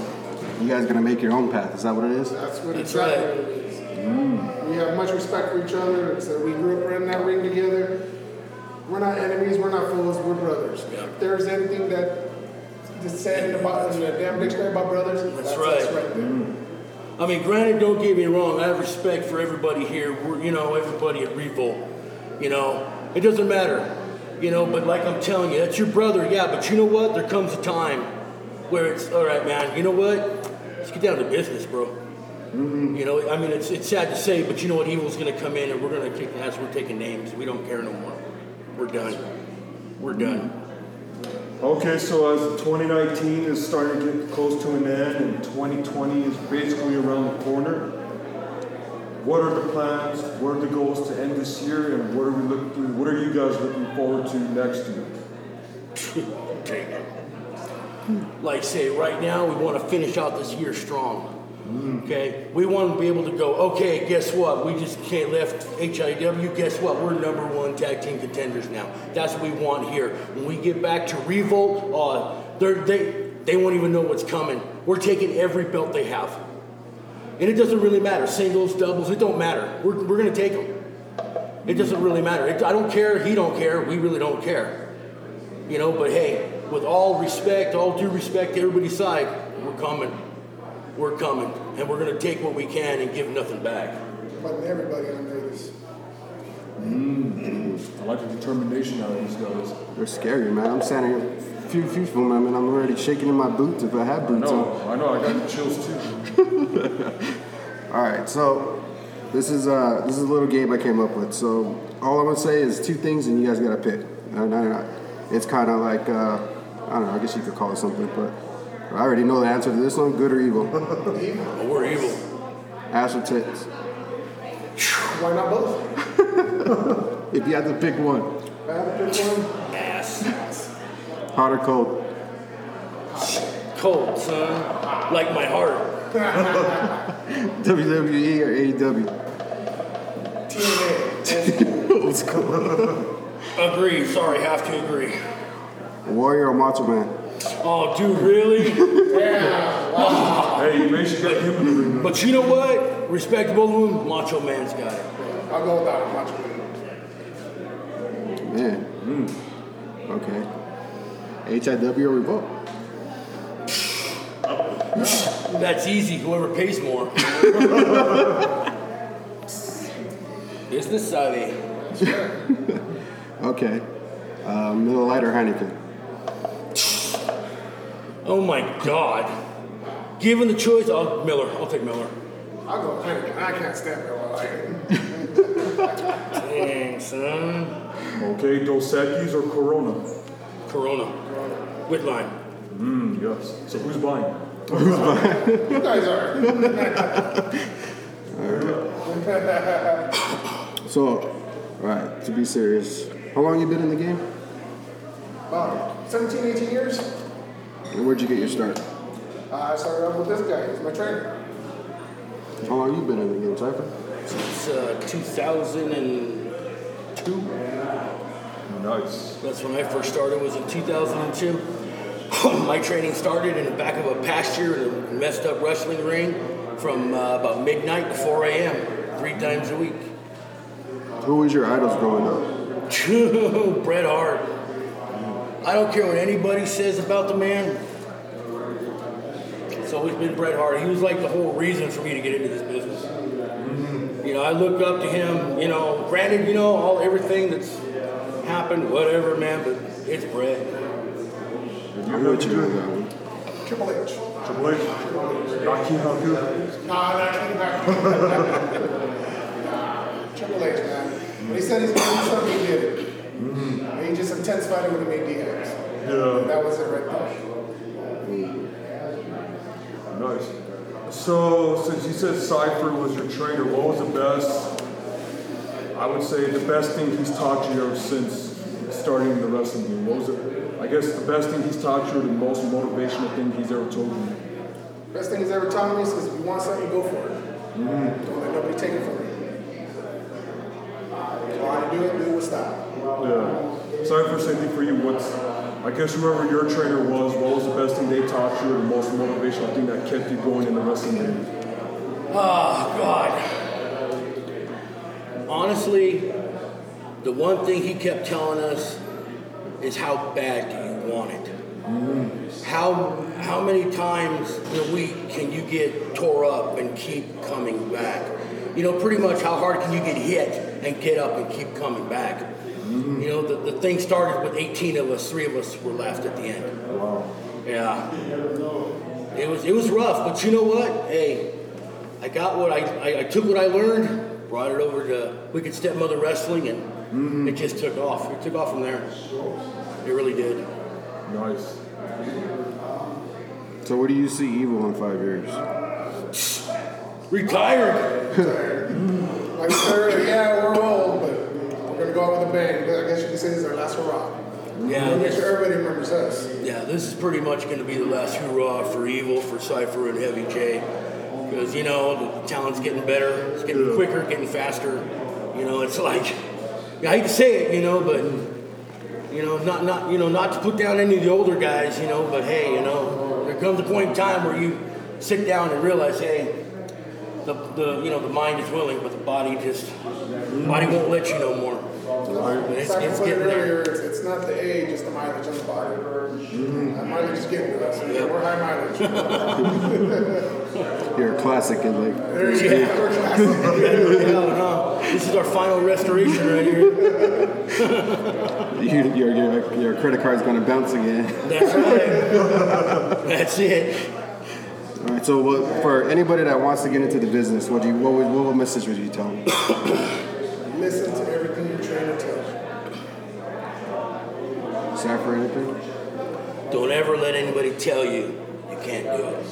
You guys gonna make your own path. Is that what it is? That's what That's exactly right. what it is. We have much respect for each other. Like I said, we grew up in that ring together. We're not enemies. We're not foes. We're brothers. If there's anything that just said about in the damn dictionary about brothers, that's, That's us right. right there. Mm. I mean, granted, don't get me wrong. I have respect for everybody here. We're, you know, everybody at Revolt. You know, it doesn't matter. You know, but like I'm telling you, that's your brother, yeah. But you know what? There comes a time where it's all right, man. You know what? Let's get down to business, bro. Mm-hmm. You know, I mean, it's it's sad to say, but you know what? Evil's going to come in, and we're going to kick ass. We're taking names. We don't care no more. We're done. We're done. Okay, so as 2019 is starting to get close to an end and 2020 is basically around the corner, what are the plans? What are the goals to end this year, and what are we looking? What are you guys looking forward to next year? <laughs> Okay. Like say right now, we want to finish out this year strong. Okay, we want to be able to go. Okay, guess what? We just can't lift HIW. Guess what? We're number one tag team contenders now. That's what we want here. When we get back to Revolt, uh, they they won't even know what's coming. We're taking every belt they have, and it doesn't really matter. Singles, doubles, it don't matter. We're we're gonna take them. It doesn't really matter. It, I don't care. He don't care. We really don't care. You know. But hey, with all respect, all due respect to everybody's side, we're coming. We're coming, and we're gonna take what we can and give nothing back. Putting everybody under this. Mm, I like the determination out of these guys. They're scary, man. I'm standing here, few, few from them, and I'm already shaking in my boots if I have boots know, on. I know, I got the chills too. <laughs> All right, so this is uh this is a little game I came up with. So all I'm gonna say is two things, and you guys gotta pick. No, no, no. It's kind of like uh, I don't know. I guess you could call it something, but I already know the answer to this one: good or evil. <laughs> Oh, we're evil. Ass or tits. Why not both? <laughs> If you had to pick one, I have to pick one. Ass. hot or cold. Cold, son. Like my heart. <laughs> WWE or AEW. TNA. Old school. Agree. Sorry, have to agree. Warrior or Macho Man. Oh, dude, really? <laughs> yeah. Hey, you may should get him in the ring. But you know what? Respect both of. Macho Man's got it. I'll go without it. Macho Man. Man. Okay. HIW or Revolt. That's easy. Whoever pays more. <laughs> Business savvy. <laughs> Okay. Uh, Miller Lite or Heineken. Oh my God. Given the choice, I'll Miller. I'll take Miller. I'll go Heineken. I can't stand Miller Lite. Dang, son. Okay, Dos Equis or Corona? Corona. With lime. Mm, yes. So who's buying? You guys are. So, all right. To be serious, how long you been in the game? About 17, 18 years. And where'd you get your start? Uh, I started off with this guy. He's my trainer. How long you been in the game, Cypher? Since uh, 2002. Nice. That's when I first started. Was in 2002. <coughs> My training started in the back of a pasture in a messed up wrestling ring from uh, about midnight to 4 a.m. three times a week. Who was your idols growing up? <laughs> Bret Hart. I don't care what anybody says about the man. It's always been Bret Hart. He was like the whole reason for me to get into this business. Mm-hmm. You know, I look up to him. You know, granted, you know all everything that's happened, whatever, man. But it's Bret. I'm with you on that one. Triple H. Triple H. Not King Haku. Nah, not King Back. <laughs> Triple H, man. When he said he's going to do something, he did it. And he just intensified it when he made DX. Yeah. That was it right there. Nice. So, since you said Cypher was your trainer, what was the best? I would say the best thing he's taught you ever since starting the wrestling game. What was it? I guess the best thing he's taught you, or the most motivational thing he's ever told you. Best thing he's ever taught me is if you want something, go for it. Mm-hmm. Don't let nobody take it from you. So how to do it, do it with style. Yeah. Cypher, same thing for you. What's, I guess whoever your trainer was, what was the best thing they taught you, or the most motivational thing that kept you going in the wrestling game? Oh God. honestly, the one thing he kept telling us is how bad do you want it? Mm. How how many times in a week can you get tore up and keep coming back? You know, pretty much how hard can you get hit and get up and keep coming back? You know, the, the thing started with 18 of us, three of us were left at the end. Wow. Yeah. It was it was rough, but you know what? Hey, I got what I, I, I took what I learned, brought it over to Wicked Stepmother Wrestling, and mm-hmm. it just took off. It took off from there. It really did. Nice. So where do you see Evil in five years? Retired. <laughs> Like I said earlier, yeah, we're old, but we're gonna go out with a bang. I guess you can say this is our last hurrah. Yeah, make sure everybody remembers us. Yeah, this is pretty much going to be the last hurrah for Evil, for Cypher, and Heavy J. Because, you know, the talent's getting better, it's getting quicker, getting faster. You know, it's like, I hate to say it, you know, but, you know, not, not, you know, not to put down any of the older guys, you know, but hey, you know, there comes a point in time where you sit down and realize, hey, the, the you know, the mind is willing, but the body just, the body won't let you no more. And it's, It's it's getting earlier, there. it's, it's not the age, it's the mileage on the body. Mm-hmm. That mileage is getting to us. We're high mileage. <laughs> You're a classic in like. There you go. We're classic. <laughs> Yeah, no, this is our final restoration right here. You, your, your, your credit card's gonna bounce again. That's right. <laughs> That's it. All right. So, what, for anybody that wants to get into the business, what do you, what, would, what would message would you tell them? <coughs> Listen to everything tells you. Cypher, anything? Don't ever let anybody tell you you can't do it.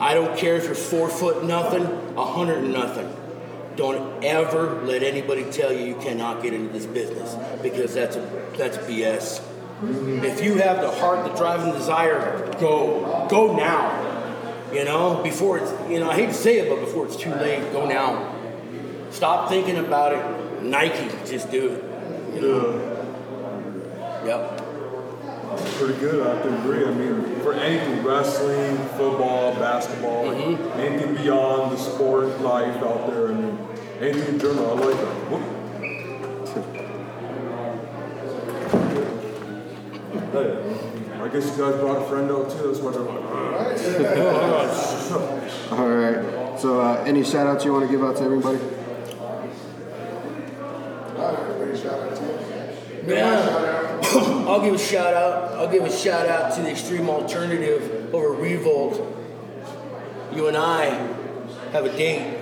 I don't care if you're four foot nothing, a hundred nothing. Don't ever let anybody tell you you cannot get into this business because that's a, that's BS. If you have the heart, the drive, and desire, go. Go now. You know, before it's, you know, I hate to say it, but before it's too late, go now. Stop thinking about it. Nike, just do it. You know? Yep. Pretty good, I have to agree. I mean, for anything, wrestling, football, basketball, Mm-hmm. anything beyond the sport life out there, I mean, anything in general, I like that. Whoop. Hey, I guess you guys brought a friend out too, that's what they're like. <laughs> All right. So, uh, any shout outs you want to give out to everybody? Everybody shout out to you. Yeah. I'll give a shout out. I'll give a shout out to the Extreme Alternative over Revolt. You and I have a date.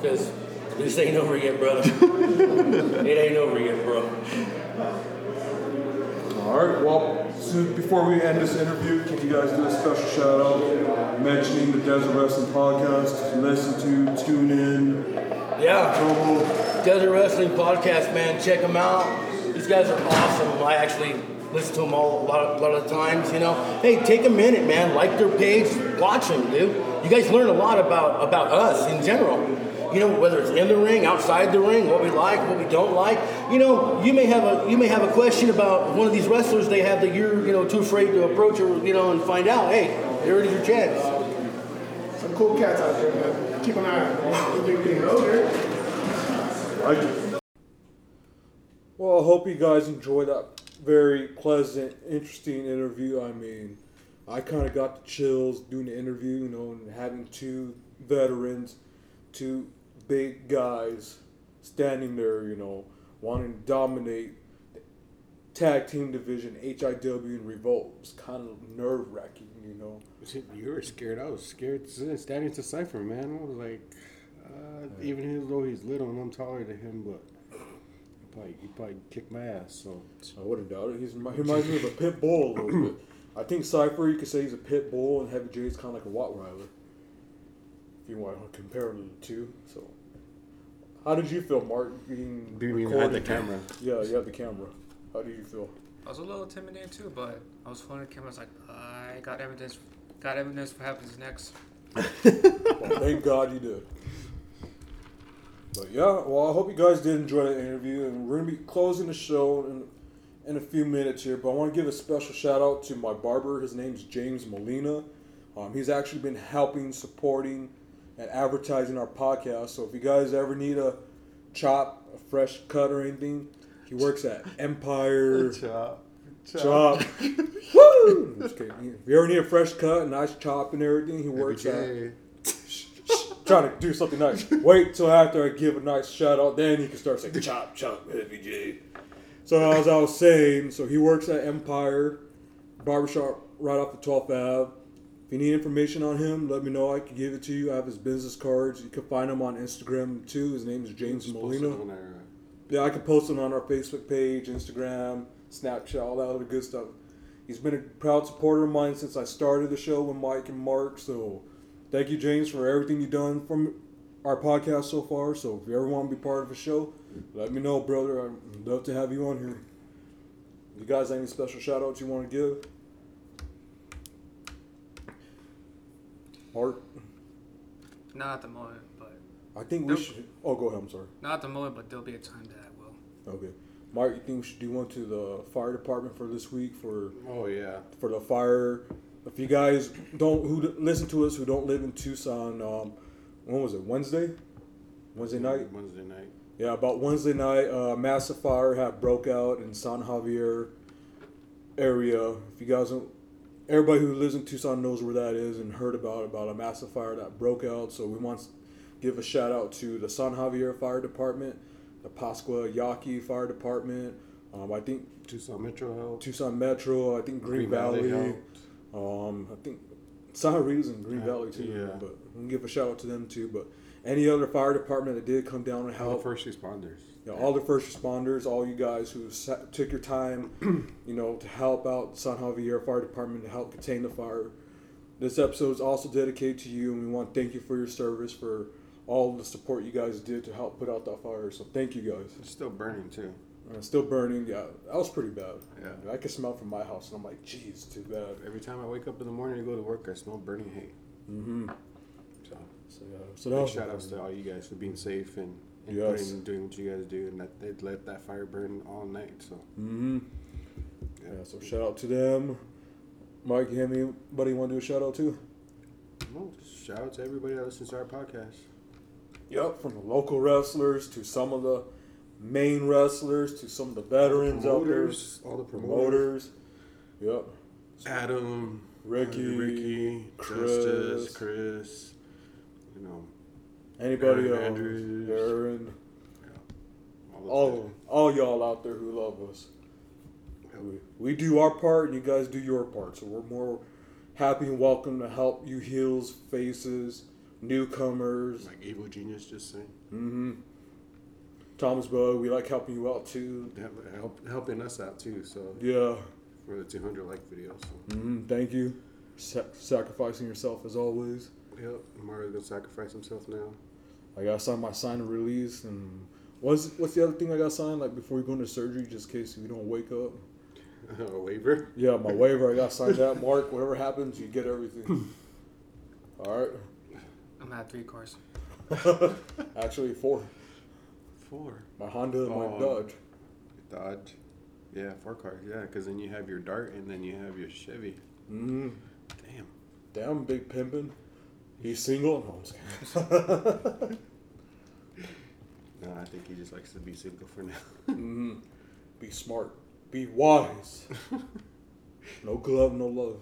Because this ain't over yet, brother. it ain't over yet, bro. All right. Well, so before we end this interview, can you guys do a special shout out mentioning the Desert Wrestling Podcast? Listen to, tune in. Yeah. Desert Wrestling Podcast, man. Check them out. These guys are awesome. I actually listen to them all a lot, of, a lot of times, you know. Hey, take a minute, man. Like their page. Watch them, dude. You guys learn a lot about, about us in general. You know, whether it's in the ring, outside the ring, what we like, what we don't like. You know, you may have a you may have a question about one of these wrestlers they have that you're you know too afraid to approach or you know and find out. Hey, there it is your chance. Some cool cats out there, man. Keep an eye on them. They're getting older. Like it. Well, I hope you guys enjoyed that very pleasant, interesting interview. I mean, I kind of got the chills doing the interview, you know, and having two veterans, two big guys standing there, you know, wanting to dominate the tag team division, HIW and Revolt. It was kind of nerve wracking, you know. You were scared. I was scared standing to Cypher, man. I was like, uh, even though he's little and I'm taller than him, but he probably, he probably kicked my ass. So I wouldn't doubt it. He's, he reminds me of a pit bull a little bit. I think Cypher, you could say he's a pit bull, and Heavy J is kind of like a Rottweiler. If you want to compare the two. So, how did you feel, Mark, being Being behind the camera. Yeah, you have the camera. How do you feel? I was a little intimidated too, but I was holding the camera. I was like, I got evidence, got evidence for happens next. <laughs> well, thank God you did. But yeah, well, I hope you guys did enjoy the interview, and we're gonna be closing the show in in a few minutes here. But I want to give a special shout out to my barber. His name's James Molina. Um, he's actually been helping, supporting, and advertising our podcast. So if you guys ever need a chop, a fresh cut, or anything, he works at <laughs> Empire Chop. Chop. <laughs> Woo! Just kidding. If you ever need a fresh cut, a nice chop, and everything, he works at <laughs> trying to do something nice. Wait till after I give a nice shout out, then you can start saying chop chop heavy J. So as I was saying, so he works at Empire Barbershop right off the 12th Ave. If you need information on him, let me know. I can give it to you. I have his business cards. You can find him on Instagram too. His name is James Molina. Our- Yeah, I can post him on our Facebook page, Instagram, Snapchat, all that other good stuff. He's been a proud supporter of mine since I started the show with Mike and Mark. So thank you, James, for everything you've done from our podcast so far. So if you ever want to be part of a show, let me know, brother. I'd love to have you on here. You guys any special shout outs you want to give? Mark, Not at the moment, but I think we Nope. should. Oh, go ahead. I'm sorry. not at the moment, but there'll be a time that I will. Okay. Mark, you think we should do one to the fire department for this week for Oh yeah. for the fire? If you guys don't who d- listen to us who don't live in Tucson, um, when was it? Wednesday, Wednesday night. Wednesday night. Yeah, about Wednesday night, uh, massive fire had broke out in San Javier area. If you guys don't, everybody who lives in Tucson knows where that is and heard about about a massive fire that broke out. So we want to give a shout out to the San Javier Fire Department, the Pascua Yaqui Fire Department. Um, I think Tucson Metro helped. Tucson Metro. I think Green, Green Valley Valley. um, I think San Rita's in Green Yeah, Valley too. yeah. But we can give a shout out to them too. But any other fire department that did come down and All the help. first responders. Yeah, all the first responders, all you guys who sa- took your time, <clears throat> you know, to help out San Javier Fire Department to help contain the fire. This episode is also dedicated to you, and we want to thank you for your service, for all the support you guys did to help put out that fire. So thank you guys. It's still burning too. It's still burning. Yeah, that was pretty bad. Yeah. I could smell from my house, and I'm like, geez, too bad. Every time I wake up in the morning to go to work, I smell burning hay. Mm-hmm. So, So yeah, so that big shout outs to all you guys for being safe and, and Yes. putting, doing what you guys do, and that they'd let that fire burn all night. So, Mm-hmm. Yeah, so shout out to them. Mike, you have anybody you want to do a shout out to? well, shout out to everybody that listens to our podcast. Yep, from the local wrestlers to some of the main wrestlers to some of the veterans out there. Promoters, all the promoters. Yep. Adam, Ricky, Ricky, Chris. Justice, Chris, you know, Anybody Aaron else? Andrews. Aaron. all those All, all y'all out there who love us. We, we do our part and you guys do your part. So we're more happy and welcome to help you heels, faces, newcomers. like Evil Genius just saying, Mm-hmm. Thomas Bug, we like helping you out too. Help, helping us out too. So Yeah. for the 200 like video. So hmm Thank you. Sa- sacrificing yourself as always. yep, Mario's gonna sacrifice himself now. I gotta sign my sign and release and what's what's the other thing I got signed? like before you go into surgery just in case you don't wake up. <laughs> A waiver. Yeah, my waiver I got signed sign that. <laughs> Mark, whatever happens, you get everything. All right. I'm at three cars. <laughs> Actually, four. Four. My Honda and my Oh. Dodge. Dodge. Yeah, four cars. Yeah, because then you have your Dart and then you have your Chevy. Mm-hmm. Damn. Damn, big pimpin'. He's single. No, I'm just kidding. <laughs> <laughs> No, I think he just likes to be single for now. hmm Be smart. Be wise. <laughs> no glove, no love.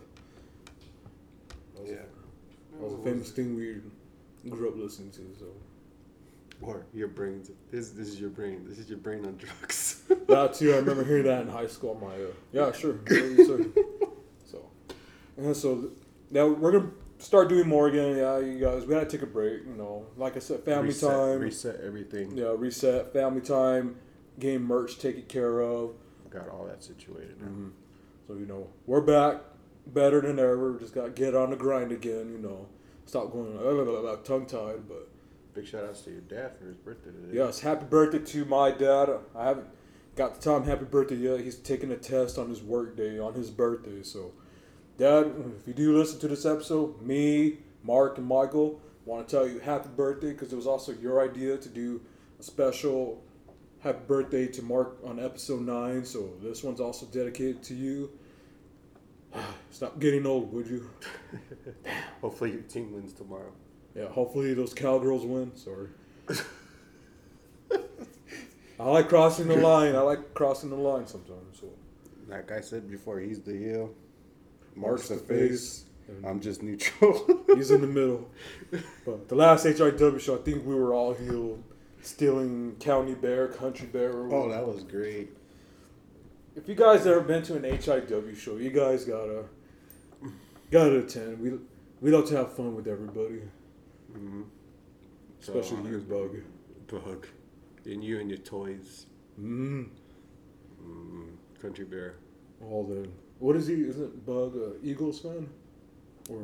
That was, Yeah. that was a famous thing we grew up listening to. So Or your brains. This this is your brain. This is your brain on drugs. that too. I remember hearing that in high school. My uh, yeah, sure. So, yeah, so now we're gonna start doing more again. Yeah, you guys, we gotta take a break. You know, like I said, family Reset- time. reset everything. Yeah, reset family time. Game merch taken care of. Got all that situated. now. Mhm. So you know we're back, better than ever. Just got to get on the grind again. You know, stop going like tongue tied, but. Big shout outs to your dad for his birthday today. Yes, happy birthday to my dad. I haven't got the time happy birthday yet. He's taking a test on his work day on his birthday. So, Dad, if you do listen to this episode, me, Mark, and Michael want to tell you happy birthday because it was also your idea to do a special happy birthday to Mark on episode nine. So this one's also dedicated to you. <sighs> Stop getting old, would you? <laughs> Hopefully your team wins tomorrow. Yeah, hopefully those cowgirls win. Sorry. <laughs> I like crossing the line. I like crossing the line sometimes. So Like I said before, he's the heel. Mark's the face. I'm just neutral. <laughs> he's in the middle. But the last HIW show, I think we were all healed, stealing County Bear, Country Bear. Oh, that was great. If you guys ever been to an HIW show, you guys gotta gotta attend. We we love to have fun with everybody, Mm-hmm. especially you, Bug. Bug. And you and your toys. Mm. Mm, Country Bear. All the what is he? Isn't Bug a Eagles fan? Or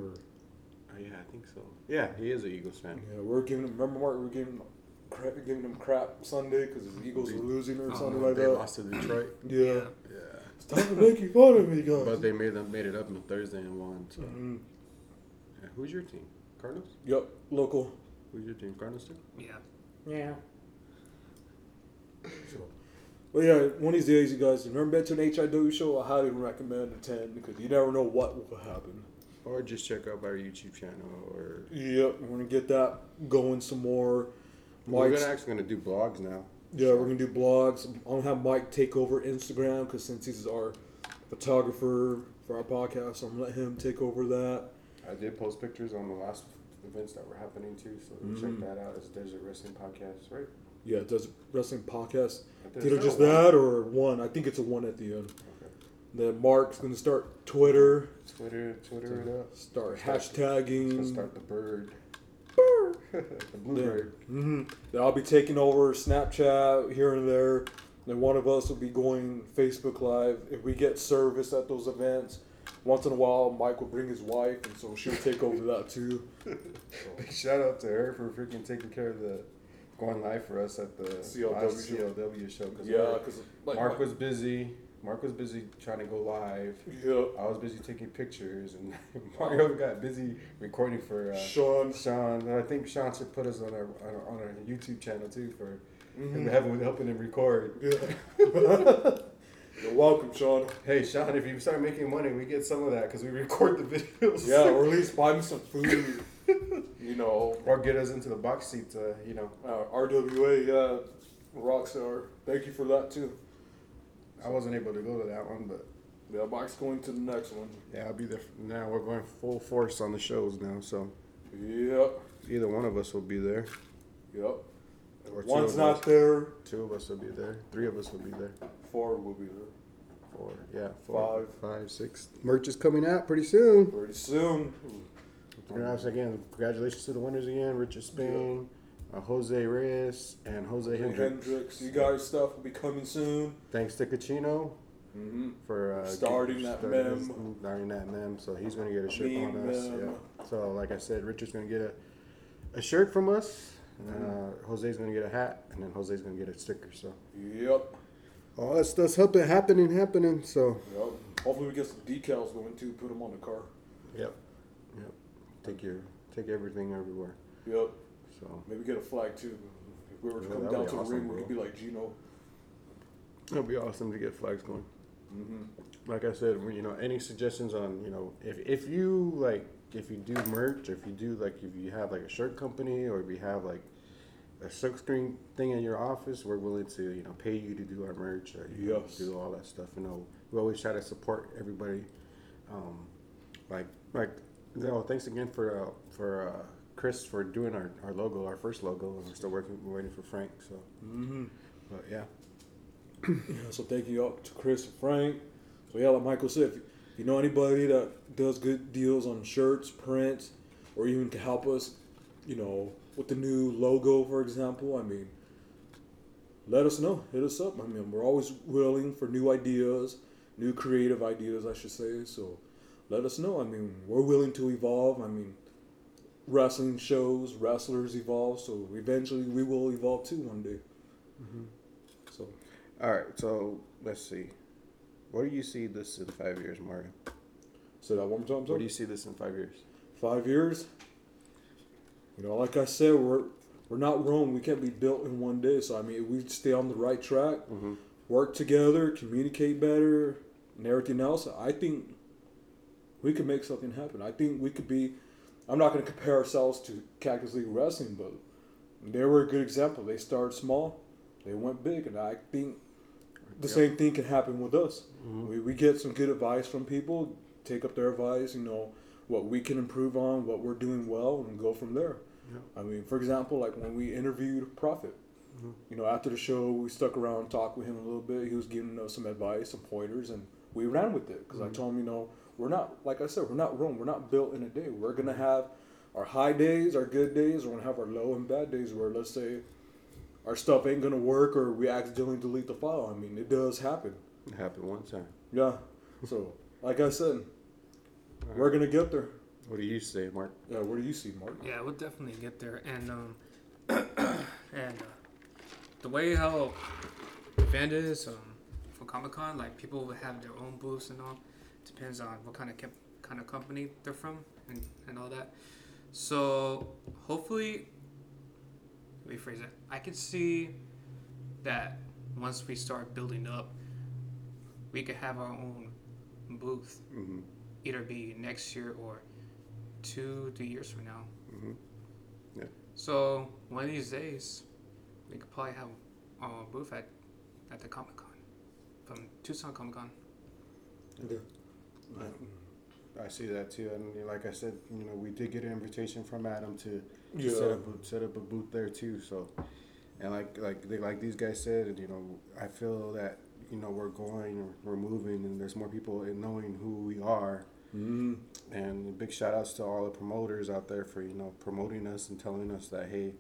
Oh, yeah, I think so. Yeah, he is an Eagles fan. yeah, we're giving him. Remember, Mark, we're giving him crap, giving him crap Sunday because the Eagles were losing or Oh, something like they that. lost to Detroit. <clears throat> Yeah. Yeah. Stop making fun of me, guys. But they made them made it up on Thursday and won. So. Mhm. Yeah, who's your team? Cardinals. Yep, local. Who's your team? Cardinals too. Yeah. Yeah. Well, yeah, one of these days, you guys, if you've never been to an HIW show, I highly recommend attend because you never know what will happen. Or just check out our YouTube channel. Or Yep, we're gonna get that going some more. we're Mike's- gonna actually gonna do blogs now. Yeah, we're gonna do blogs. I'm gonna have Mike take over Instagram because since he's our photographer for our podcast, so I'm gonna let him take over that. I did post pictures on the last events that were happening too, so Mhm. check that out. It's Desert Wrestling Podcast, right? Yeah, does wrestling podcast. Think Either just that or one. I think it's a one at the end. Then Mark's gonna start Twitter. Twitter, Twitter it up. Start Start- hashtagging. Start the bird. <laughs> the Then, bluebird. hmm then I'll be taking over Snapchat here and there. Then one of us will be going Facebook Live. If we get service at those events, once in a while, Mike will bring his wife, and so she'll take over that too. <laughs> Big shout out to her for freaking taking care of the going live for us at the CLW last show. CLW show. Cause Yeah, Mark- 'cause, like, Mark was busy. Mark was busy trying to go live. Yeah. I was busy taking pictures, and <laughs> Mario got busy recording for uh, Sean. Sean, and I think Sean should put us on our on our, on our YouTube channel too for him Mhm. <laughs> having helping him record. Yeah. <laughs> You're welcome, Sean. Hey, Sean, if you start making money, we get some of that because we record the videos. Yeah, or at least buy me some food. You know, or get us into the box seat. Uh, you know, uh, RWA, yeah, Rockstar. Thank you for that too. I wasn't able to go to that one, but Yeah, Mike's going to the next one. yeah, I'll be there. Now we're going full force on the shows now, so Yep, either one of us will be there. yep. Or One's not us. there. Two of us will be there. Three of us will be there. Four will be there. Four, yeah, four, Five. five, six. Merch is coming out pretty soon. Pretty soon. Again. Congratulations to the winners again. Richard Spain, uh, Jose Reyes, and Jose Hendrix. Hendricks. You guys' stuff will be coming soon. Thanks to Cachino Mm-hmm. for uh, Starting that starting mem. his- Starting that mem. So he's going to get a shirt Meme on us. mem. Yeah. So like I said, Richard's going to get a, a shirt from us. And, Mm-hmm. uh, Jose's going to get a hat, and then Jose's going to get a sticker. So Yep. all that stuff's happen- happening, happening. So Yep. Hopefully we get some decals going too. Put them on the car. yep. Take your take everything everywhere. Yep. So Maybe get a flag too. If we were to Yeah, come down to the awesome, ring, we bro. could be like Gino. it'll be awesome to get flags going. Mm-hmm. like I said, you know, any suggestions on, you know, if, if you like, if you do merch, or if you do like, if you have like a shirt company, or if you have like a silk screen thing in your office, we're willing to, you know, pay you to do our merch, or you know, do all that stuff. You know, we always try to support everybody. Um, like, like, know, thanks again for uh, for uh, Chris for doing our, our logo, our first logo, and we're still working, we're waiting for Frank. So, Mhm. but yeah, Yeah, so thank you all to Chris and Frank. So yeah, like Michael said, if you, if you know anybody that does good deals on shirts, prints, or even can help us, you know, with the new logo, for example, I mean, let us know. Hit us up. I mean, we're always willing for new ideas, new creative ideas, I should say. So let us know. I mean, we're willing to evolve. I mean, wrestling shows, wrestlers evolve, so eventually we will evolve too one day. Mm-hmm. So. all right. So let's see. Where do you see this in five years, Mario? Say that one more time. Where do you see this in five years? Five years. You know, like I said, we're we're not Rome. We can't be built in one day. So I mean, if we stay on the right track, mm-hmm. work together, communicate better, and everything else, I think we could make something happen. I think we could be. I'm not going to compare ourselves to Cactus League Wrestling, but they were a good example. They started small, they went big, and I think the Yep. same thing can happen with us. Mhm. We, we get some good advice from people, take up their advice, you know, what we can improve on, what we're doing well, and go from there. Yep. I mean, for example, like when we interviewed Prophet, Mhm. you know, after the show, we stuck around, talked with him a little bit. He was giving us some advice, some pointers, and we ran with it because I Mhm. told him, you know, we're not, like I said, we're not Rome. We're not built in a day. We're gonna have our high days, our good days. We're gonna have our low and bad days where, let's say, our stuff ain't gonna work or we accidentally delete the file. I mean, it does happen. It happened one time. Yeah. So, like I said, we're gonna get there. What do you say, Mark? Yeah. What do you see, Mark? Yeah, we'll definitely get there. And um, <coughs> and uh, the way how the event is um, for Comic Con, like people will have their own booths and all. Depends on what kind of cap- kind of company they're from and, and all that. So hopefully, let me phrase it. I can see that once we start building up, we could have our own booth. Mm-hmm. Either be next year or two, three years from now. Mm-hmm. Yeah. So one of these days, we could probably have a booth at, at the Comic Con, from Tucson Comic Con. Yeah. I see that too, and like I said, you know, we did get an invitation from Adam to, Yeah. set up a, set up a booth there too. So, and like like they, like these guys said, you know, I feel that you know we're going, we're moving, and there's more people in knowing who we are. Mm-hmm. And big shout outs to all the promoters out there for you know promoting us and telling us that hey,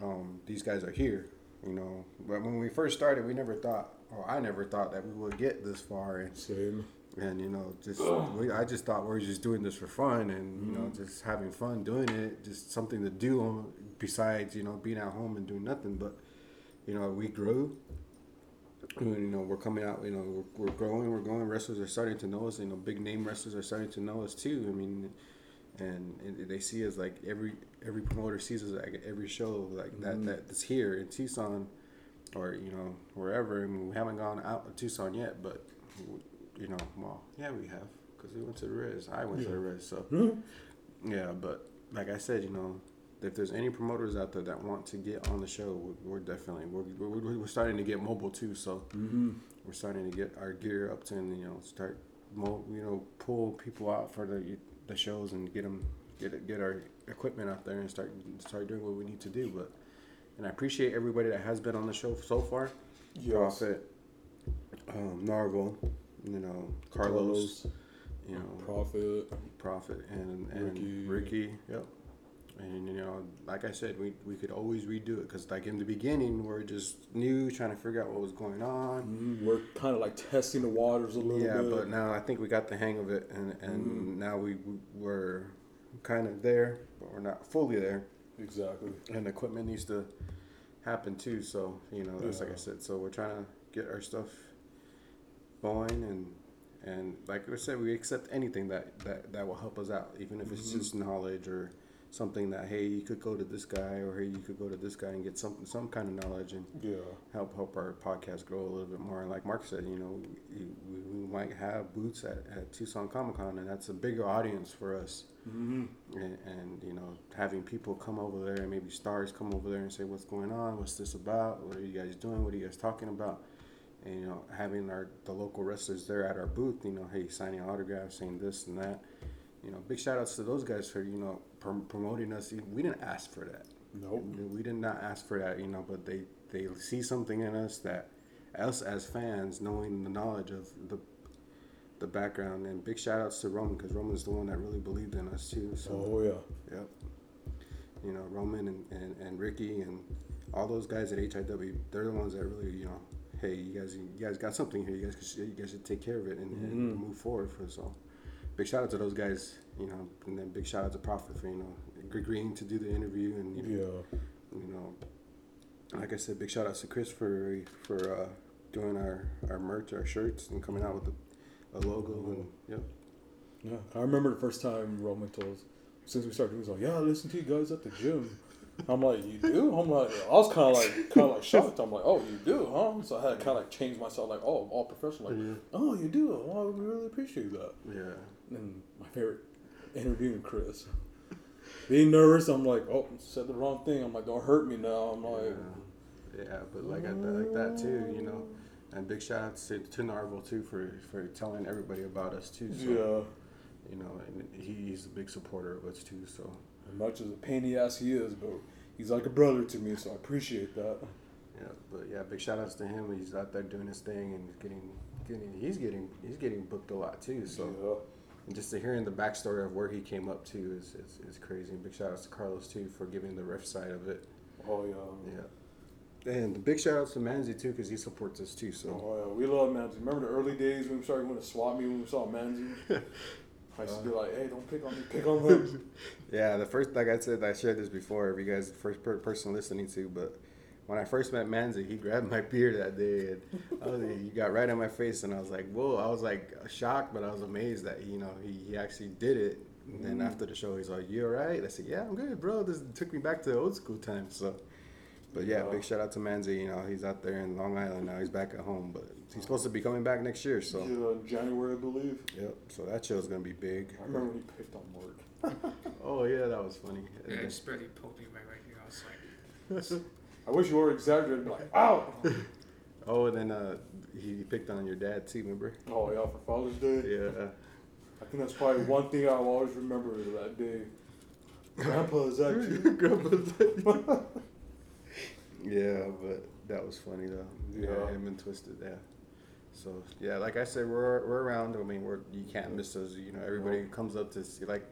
um, these guys are here. You know, but when we first started, we never thought, or I never thought that we would get this far. And Same. And you know, just we, I just thought we were just doing this for fun, and you know, just having fun doing it, just something to do besides you know being at home and doing nothing. But you know, we grew. You know, we're coming out. You know, we're, we're growing. We're growing. Wrestlers are starting to know us. You know, big name wrestlers are starting to know us too. I mean, and, and they see us like every every promoter sees us like at every show like that Mhm. that's here in Tucson, or you know wherever. I mean, we haven't gone out of Tucson yet, but you know, well, yeah, we have because we went to the Riz. I went to the Yeah. Riz, so <laughs> Mhm. yeah. But like I said, you know, if there's any promoters out there that want to get on the show, we're, we're definitely we're, we're, we're starting to get mobile too. So Mhm. we're starting to get our gear up to and you know start mo- you know pull people out for the the shows and get them get it, get our equipment out there and start start doing what we need to do. But and I appreciate everybody that has been on the show so far. Yes. Prophet, um, Narvel, you know Carlos, Carlos, you know Prophet, Prophet, and and Ricky. Ricky. Yep. And you know, like I said, we, we could always redo it because like in the beginning we're just new, trying to figure out what was going on. Mhm. We're kind of like testing the waters a little Yeah, bit. but now I think we got the hang of it, and and Mhm. now we we- we're kind of there, but we're not fully there. Exactly. And equipment needs to happen too. So you know, that's like I said. So we're trying to get our stuff going, and and like I said, we accept anything that that that will help us out, even if it's Mhm. just knowledge or something that hey, you could go to this guy, or hey, you could go to this guy and get some some kind of knowledge and Yeah. help help our podcast grow a little bit more. And like Mark said, you know, we, we, might have boots at, at Tucson Comic Con, and that's a bigger audience for us. Mhm. And, and you know, having people come over there, and maybe stars come over there and say, "What's going on? What's this about? What are you guys doing? What are you guys talking about?" And you know, having our the local wrestlers there at our booth, you know, hey, signing autographs, saying this and that. you know, big shout outs to those guys for you know prom- promoting us. We didn't ask for that. Nope. We did not ask for that, you know, but they they see something in us that us as fans, knowing the knowledge of the the background, and big shout outs to Roman because Roman's the one that really believed in us too. So, Oh, yeah. Yep. You know, Roman and, and, and Ricky and all those guys at HIW, they're the ones that really, you know, hey, you guys, you guys got something here. You guys, should, you guys should take care of it and, and Mhm. move forward for us all. Big shout out to those guys, you know, and then big shout out to Prophet for you know agreeing to do the interview and you know, you know, like I said, big shout out to Chris for for uh, doing our our merch, our shirts, and coming out with a, a logo and yep. Yeah, I remember the first time Roman told us, since we started doing this, like, yeah, I listen to you guys at the gym. I'm like, you do? I'm like, I was kind of like, kind of like shocked. I'm like, oh, you do, huh? So I had to kind of like change myself, like, oh, all professional, like, Yeah. oh, you do? Oh, well, we really appreciate that. Yeah. And my favorite interviewing Chris. Being nervous, I'm like, oh, said the wrong thing. I'm like, don't hurt me now. I'm like, Yeah, but like at that, like that too, you know. And big shout out to, to Narvel too for, for telling everybody about us too. So, Yeah. You know, and he's a big supporter of us too. So. As much as a pain in the ass he is, but he's like a brother to me, so I appreciate that. Yeah, but yeah, big shout outs to him. He's out there doing his thing and getting, getting, he's getting, he's getting booked a lot too. So, and just to hearing the backstory of where he came up to is, is, is crazy. And big shout outs to Carlos too for giving the riff side of it. Oh yeah. Yeah. And big shout outs to Manzi too because he supports us too. So. Oh yeah, we love Manzi. Remember the early days when we started going to swap meet when we saw Manzi? <laughs> I used to be like, hey, don't pick on me, pick <laughs> on him. yeah, the first, like I said, I shared this before. If you guys, the first per- person listening to, but when I first met Manzi, he grabbed my beard that day, and I was, he got right in my face, and I was like, whoa! I was like shocked, but I was amazed that you know he, he actually did it. And then Mhm. after the show, he's like, "You alright?" I said, "Yeah, I'm good, bro. This took me back to old school times." So, but yeah, Yeah. big shout out to Manzi. You know, he's out there in Long Island now. He's back at home, but he's supposed to be coming back next year. So, Yeah, January, I believe. yep. So that show's gonna be big. I remember when he picked on Mark. <laughs> Oh yeah, that was funny. Yeah, just barely poked me right, right here. I was like, <laughs> I wish you were exaggerating. be like, ow! <laughs> Oh, and then uh, he picked on your dad too. Remember? Oh yeah, for Father's Day. Yeah. I think that's probably one thing I'll always remember that day. Grandpa is actually. Grandpa's Yeah, but that was funny though. Yeah, Yeah. him and Twisted. Yeah. So yeah, like I said, we're we're around. I mean, we're you can't miss us. You know, everybody comes up to see. Like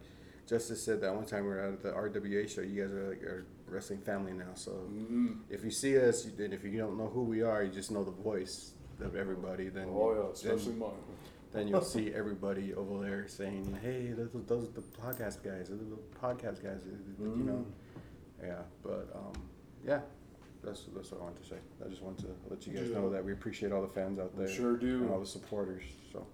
Justice said that one time we were at the RWA show. You guys are like our wrestling family now. So Mhm. if you see us, and if you don't know who we are, you just know the voice of everybody. Then Oh, yeah, especially then, mine. Then you'll see <laughs> everybody over there saying, "Hey, those those are the podcast guys. Those are the podcast guys." You know. Yeah, but um, yeah, that's that's what I wanted to say. I just wanted to let you guys Yeah. know that we appreciate all the fans out We there. sure do. And all the supporters. So.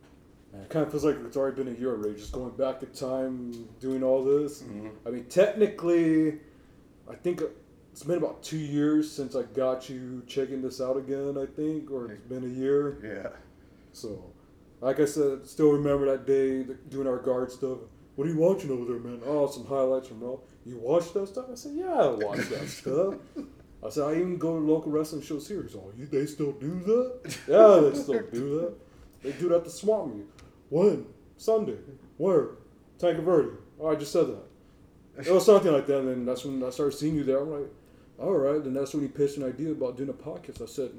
Man, it kind of feels like it's already been a year already, just going back in time, doing all this. Mm-hmm. I mean, technically, I think it's been about two years since I got you checking this out again, I think, or it's been a year. Yeah. So, like I said, still remember that day the, doing our guard stuff. What are you watching over there, man? Oh, some highlights from Raw. You watch that stuff? I said, yeah, I watch that <laughs> stuff. I said, I even go to local wrestling show series. Oh, you, they still do that? <laughs> yeah, they still do that. They do that to swamp me. When? Sunday. Where? Tanque Verde. Oh, I just said that. It was something like that. And then that's when I started seeing you there. I'm like, all right. Then that's when he pitched an idea about doing a podcast. I said,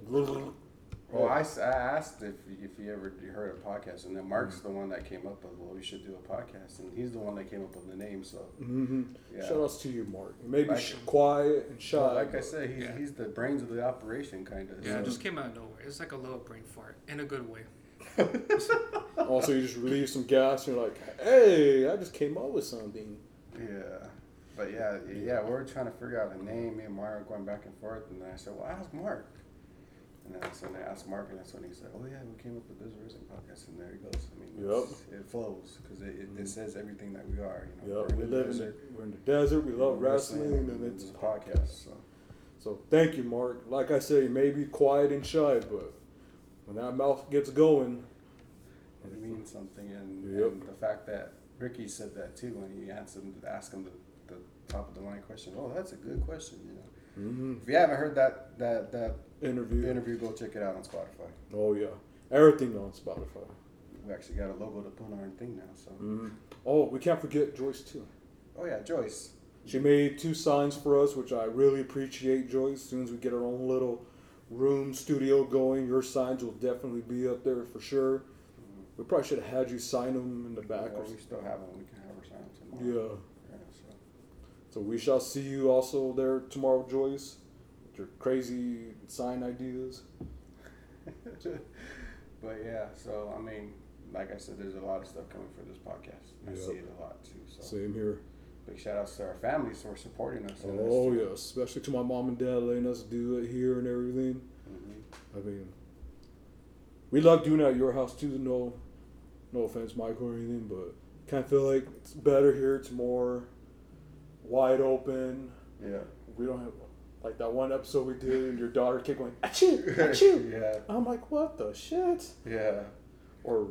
Well, I, s- I asked if if you ever heard a podcast, and then Mark's Mm. the one that came up with, well, we should do a podcast, and he's the one that came up with the name. So. hmm Yeah. Shout outs to you, Mark. Maybe Like- sh- quiet and shy. Well, like I but- said, he's, he's the brains of the operation, kind of. yeah, it just came out of nowhere. It's like a little brain fart in a good way. <laughs> <laughs> also, you just relieve some gas. And you're like, hey, I just came up with something. Yeah. But yeah, yeah, we were trying to figure out a name. Me and Mark were going back and forth, and then I said, "Well, ask Mark." And then so I asked Mark, and that's when he said, "Oh yeah, we came up with this wrestling podcast," and there he goes. I mean, Yep. it flows because it, it, it says everything that we are. You know, We're we in the live in the, desert, we're in the desert. We love we're wrestling, and it's a podcast. So. So thank you, Mark. Like I say, you may be quiet and shy, but when that mouth gets going, it means something. And, Yep. and the fact that Ricky said that too when he answered him, asked him the, the top of the line question. Oh, that's a good question. You know, Mhm. if you haven't heard that that that interview, interview, go check it out on Spotify. oh yeah, everything on Spotify. we actually got a logo to put on our thing now. So. Mhm. Oh, we can't forget Joyce too. Oh yeah, Joyce. She made two signs for us, which I really appreciate, Joyce. As soon as we get our own little room studio going, your signs will definitely be up there for sure. We probably should have had you sign them in the back. Or we still have them. We can have our signs tomorrow. Yeah. Yeah. So. So we shall see you also there tomorrow, Joyce. Crazy sign ideas. <laughs> but yeah, so I mean, like I said, there's a lot of stuff coming for this podcast. I Yep. see it a lot too. So Same here. big shout outs to our families for supporting us. Oh yeah, especially to my mom and dad letting us do it here and everything. Mhm. I mean, we love doing it at your house too. No, no offense, Michael or anything, but kind of feel like it's better here. It's more wide open. Yeah. We don't have like that one episode we did, and your daughter kept going achoo, <laughs> achoo. Yeah. I'm like, what the shit? Yeah. Or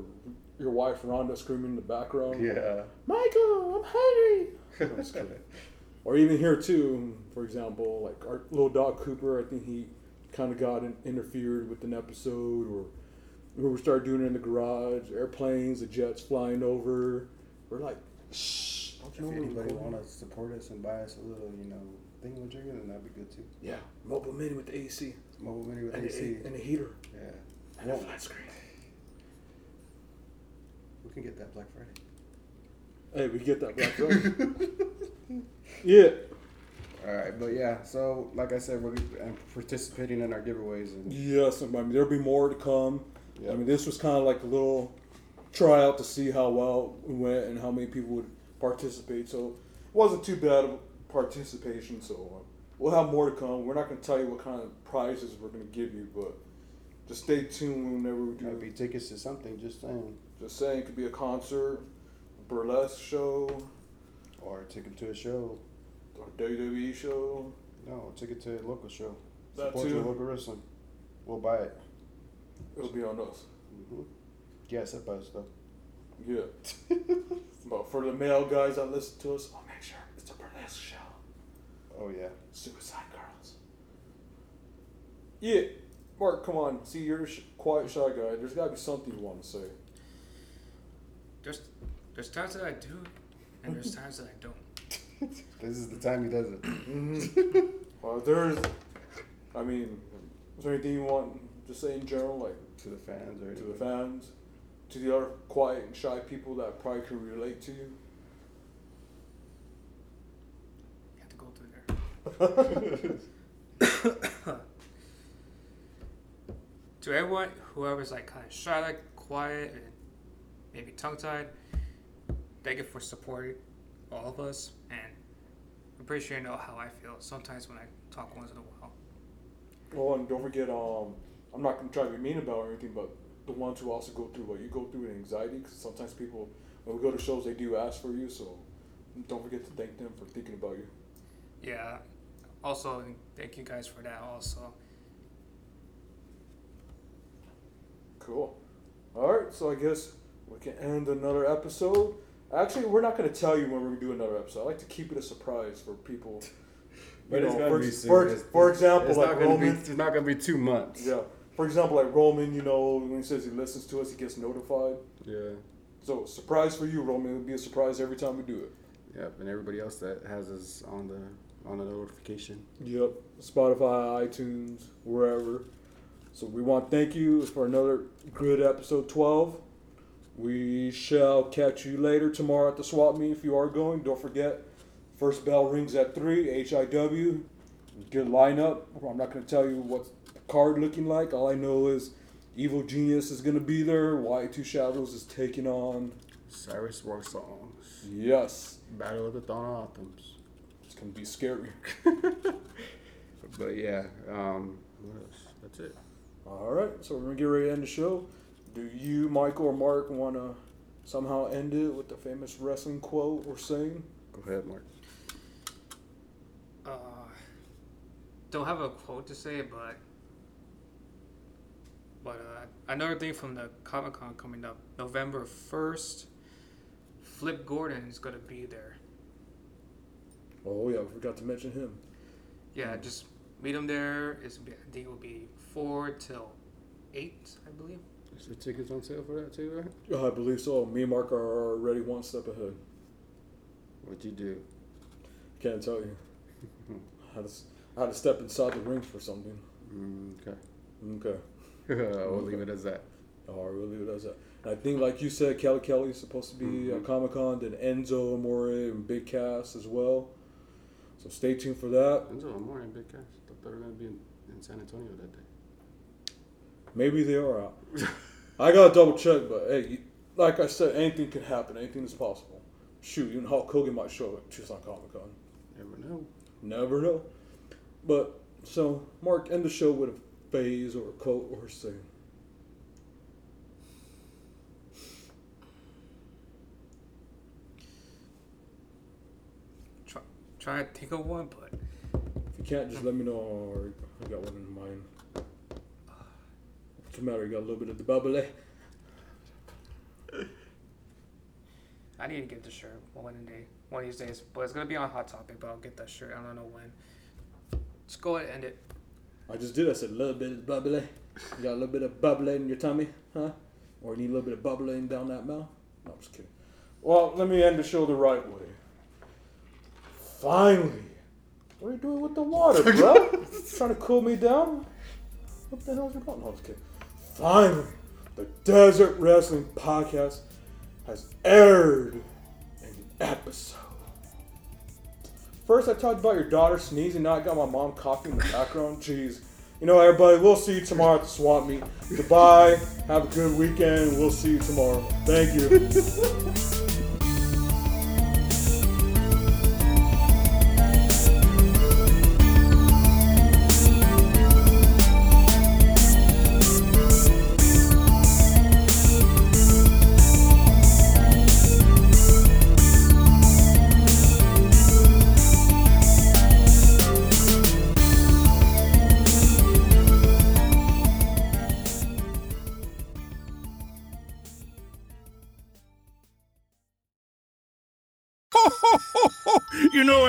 your wife Rhonda screaming in the background. Yeah. Michael, I'm hungry. <laughs> Or even here too, for example, like our little dog Cooper. I think he kind of got in, interfered with an episode, or we started doing it in the garage, airplanes, the jets flying over. We're like, shh, don't If anybody want to support us and buy us a little, you know, thing with jigger, then that'd be good too. Yeah, mobile mini with the AC Mobile mini with and, AC. A, and a heater yeah. and a flat screen. we can get that Black Friday. Hey, we get that Black Friday. <laughs> yeah. All right, but yeah, so like I said, we're participating in our giveaways and Yes, I mean there'll be more to come. Yeah. I mean this was kind of like a little tryout to see how well we went and how many people would participate. So it wasn't too bad participation. So uh, we'll have more to come. We're not going to tell you what kind of prizes we're going to give you, but just stay tuned whenever we do. might be tickets to something. Just saying, Just saying, it could be a concert, a burlesque show, or a ticket to a show. or WWE show. No, a ticket to a local show. That Support too. your local wrestling. We'll buy it. It'll be on us. Mm-hmm. Yeah, except us though. Yeah. <laughs> but for the male guys that listen to us, I'll make sure it's a burlesque show. Oh yeah. Suicide Girls. Yeah, Mark, come on. See, you're a sh- quiet, shy guy. There's got to be something you want to say. There's there's times that I do, and there's times that I don't. <laughs> This is the time he does it. Mm-hmm. Well, there's, I mean, is there anything you want to say in general, like to the fans or to the fans, to the other quiet and shy people that probably can relate to you? You have to go through there. <coughs> to everyone, whoever's like kind of shy, like quiet, and maybe tongue tied, thank you for supporting all of us, and I'm pretty sure you know how I feel sometimes when I talk once in a while. Oh, and don't forget, um, I'm not gonna try to be mean about or anything, but the ones who also go through what you go through in anxiety, because sometimes people, when we go to shows, they do ask for you, so don't forget to thank them for thinking about you. Yeah. Also, thank you guys for that. Also, Cool. All right, so I guess we can end another episode. Actually, we're not going to tell you when we're going to do another episode. I like to keep it a surprise for people. <laughs> But You it's know, gonna for, be for. It's- for example, it's like not gonna be- Roman. it's not gonna be two months. Yeah. For example, like Roman, you know, when he says he listens to us, he gets notified. Yeah. So surprise for you, Roman. It'll be a surprise every time we do it. Yep, and everybody else that has us on the on the notification. Yep. Spotify, iTunes, wherever. So we want to thank you for another good episode 12. We shall catch you later tomorrow at the swap meet if you are going. Don't forget, first bell rings at 3, HIW. Good lineup. I'm not going to tell you what the card looking like. All I know is Evil Genius is going to be there. Y2 Shadows is taking on. Cyrus War Songs. Yes. Battle of the Dawn Anthems. It's going to be scary. <laughs> But yeah, um, what else? That's it. All right, so we're gonna get ready to end the show. Do you, Michael or Mark, want to somehow end it with the famous wrestling quote or saying? Go ahead, Mark. uh, don't have a quote to say, but but uh, another thing from the Comic Con coming up, November first. Flip Gordon is gonna be there. Oh yeah, we forgot to mention him. Yeah, just meet him there. It's I think it will be four till eight, I believe. Is the tickets on sale for that too, right? I believe so. Me and Mark are already one step ahead. What'd you do? Can't tell you. I <laughs> had to, s- I had to step inside the ring for something. Mm, okay. Okay. <laughs> we'll leave it as that. All right, we'll leave it as that. I think, like you said, Kelly Kelly is supposed to be Mm-hmm. at Comic Con, then Enzo Amore and Big Cass as well. So stay tuned for that. Enzo Amore and Big Cass. Thought they were gonna be in, in San Antonio that day. Maybe they are out. <laughs> I gotta double check, but hey, like I said, anything can happen. Anything is possible. Shoot, even Hulk Hogan might show up at Tucson Comic Con. Never know. Never know. But so, Mark, end the show with a phase or a quote or a saying. Try, try to think of one, but If you can't, just let me know. Or I got one in mind. What's the matter? You got a little bit of the bubbly? I need to get the shirt one day, one of these days. But it's gonna be on Hot Topic, but I'll get that shirt. I don't know when. Let's go ahead and end it. I just did. I said a little bit of the bubbly. You got a little bit of bubbly in your tummy, huh? Or you need a little bit of bubbling down that mouth? No, I'm just kidding. Well, let me end the show the right way. Finally. What are you doing with the water, <laughs> bro? Trying to cool me down? What the hell's going on? No, I'm kidding. Finally, the Desert Wrestling Podcast has aired an episode. First, I talked about your daughter sneezing. Now I got my mom coughing in the background. Jeez. You know, everybody, we'll see you tomorrow at the swamp meet. Goodbye. Have a good weekend. We'll see you tomorrow. Thank you. <laughs>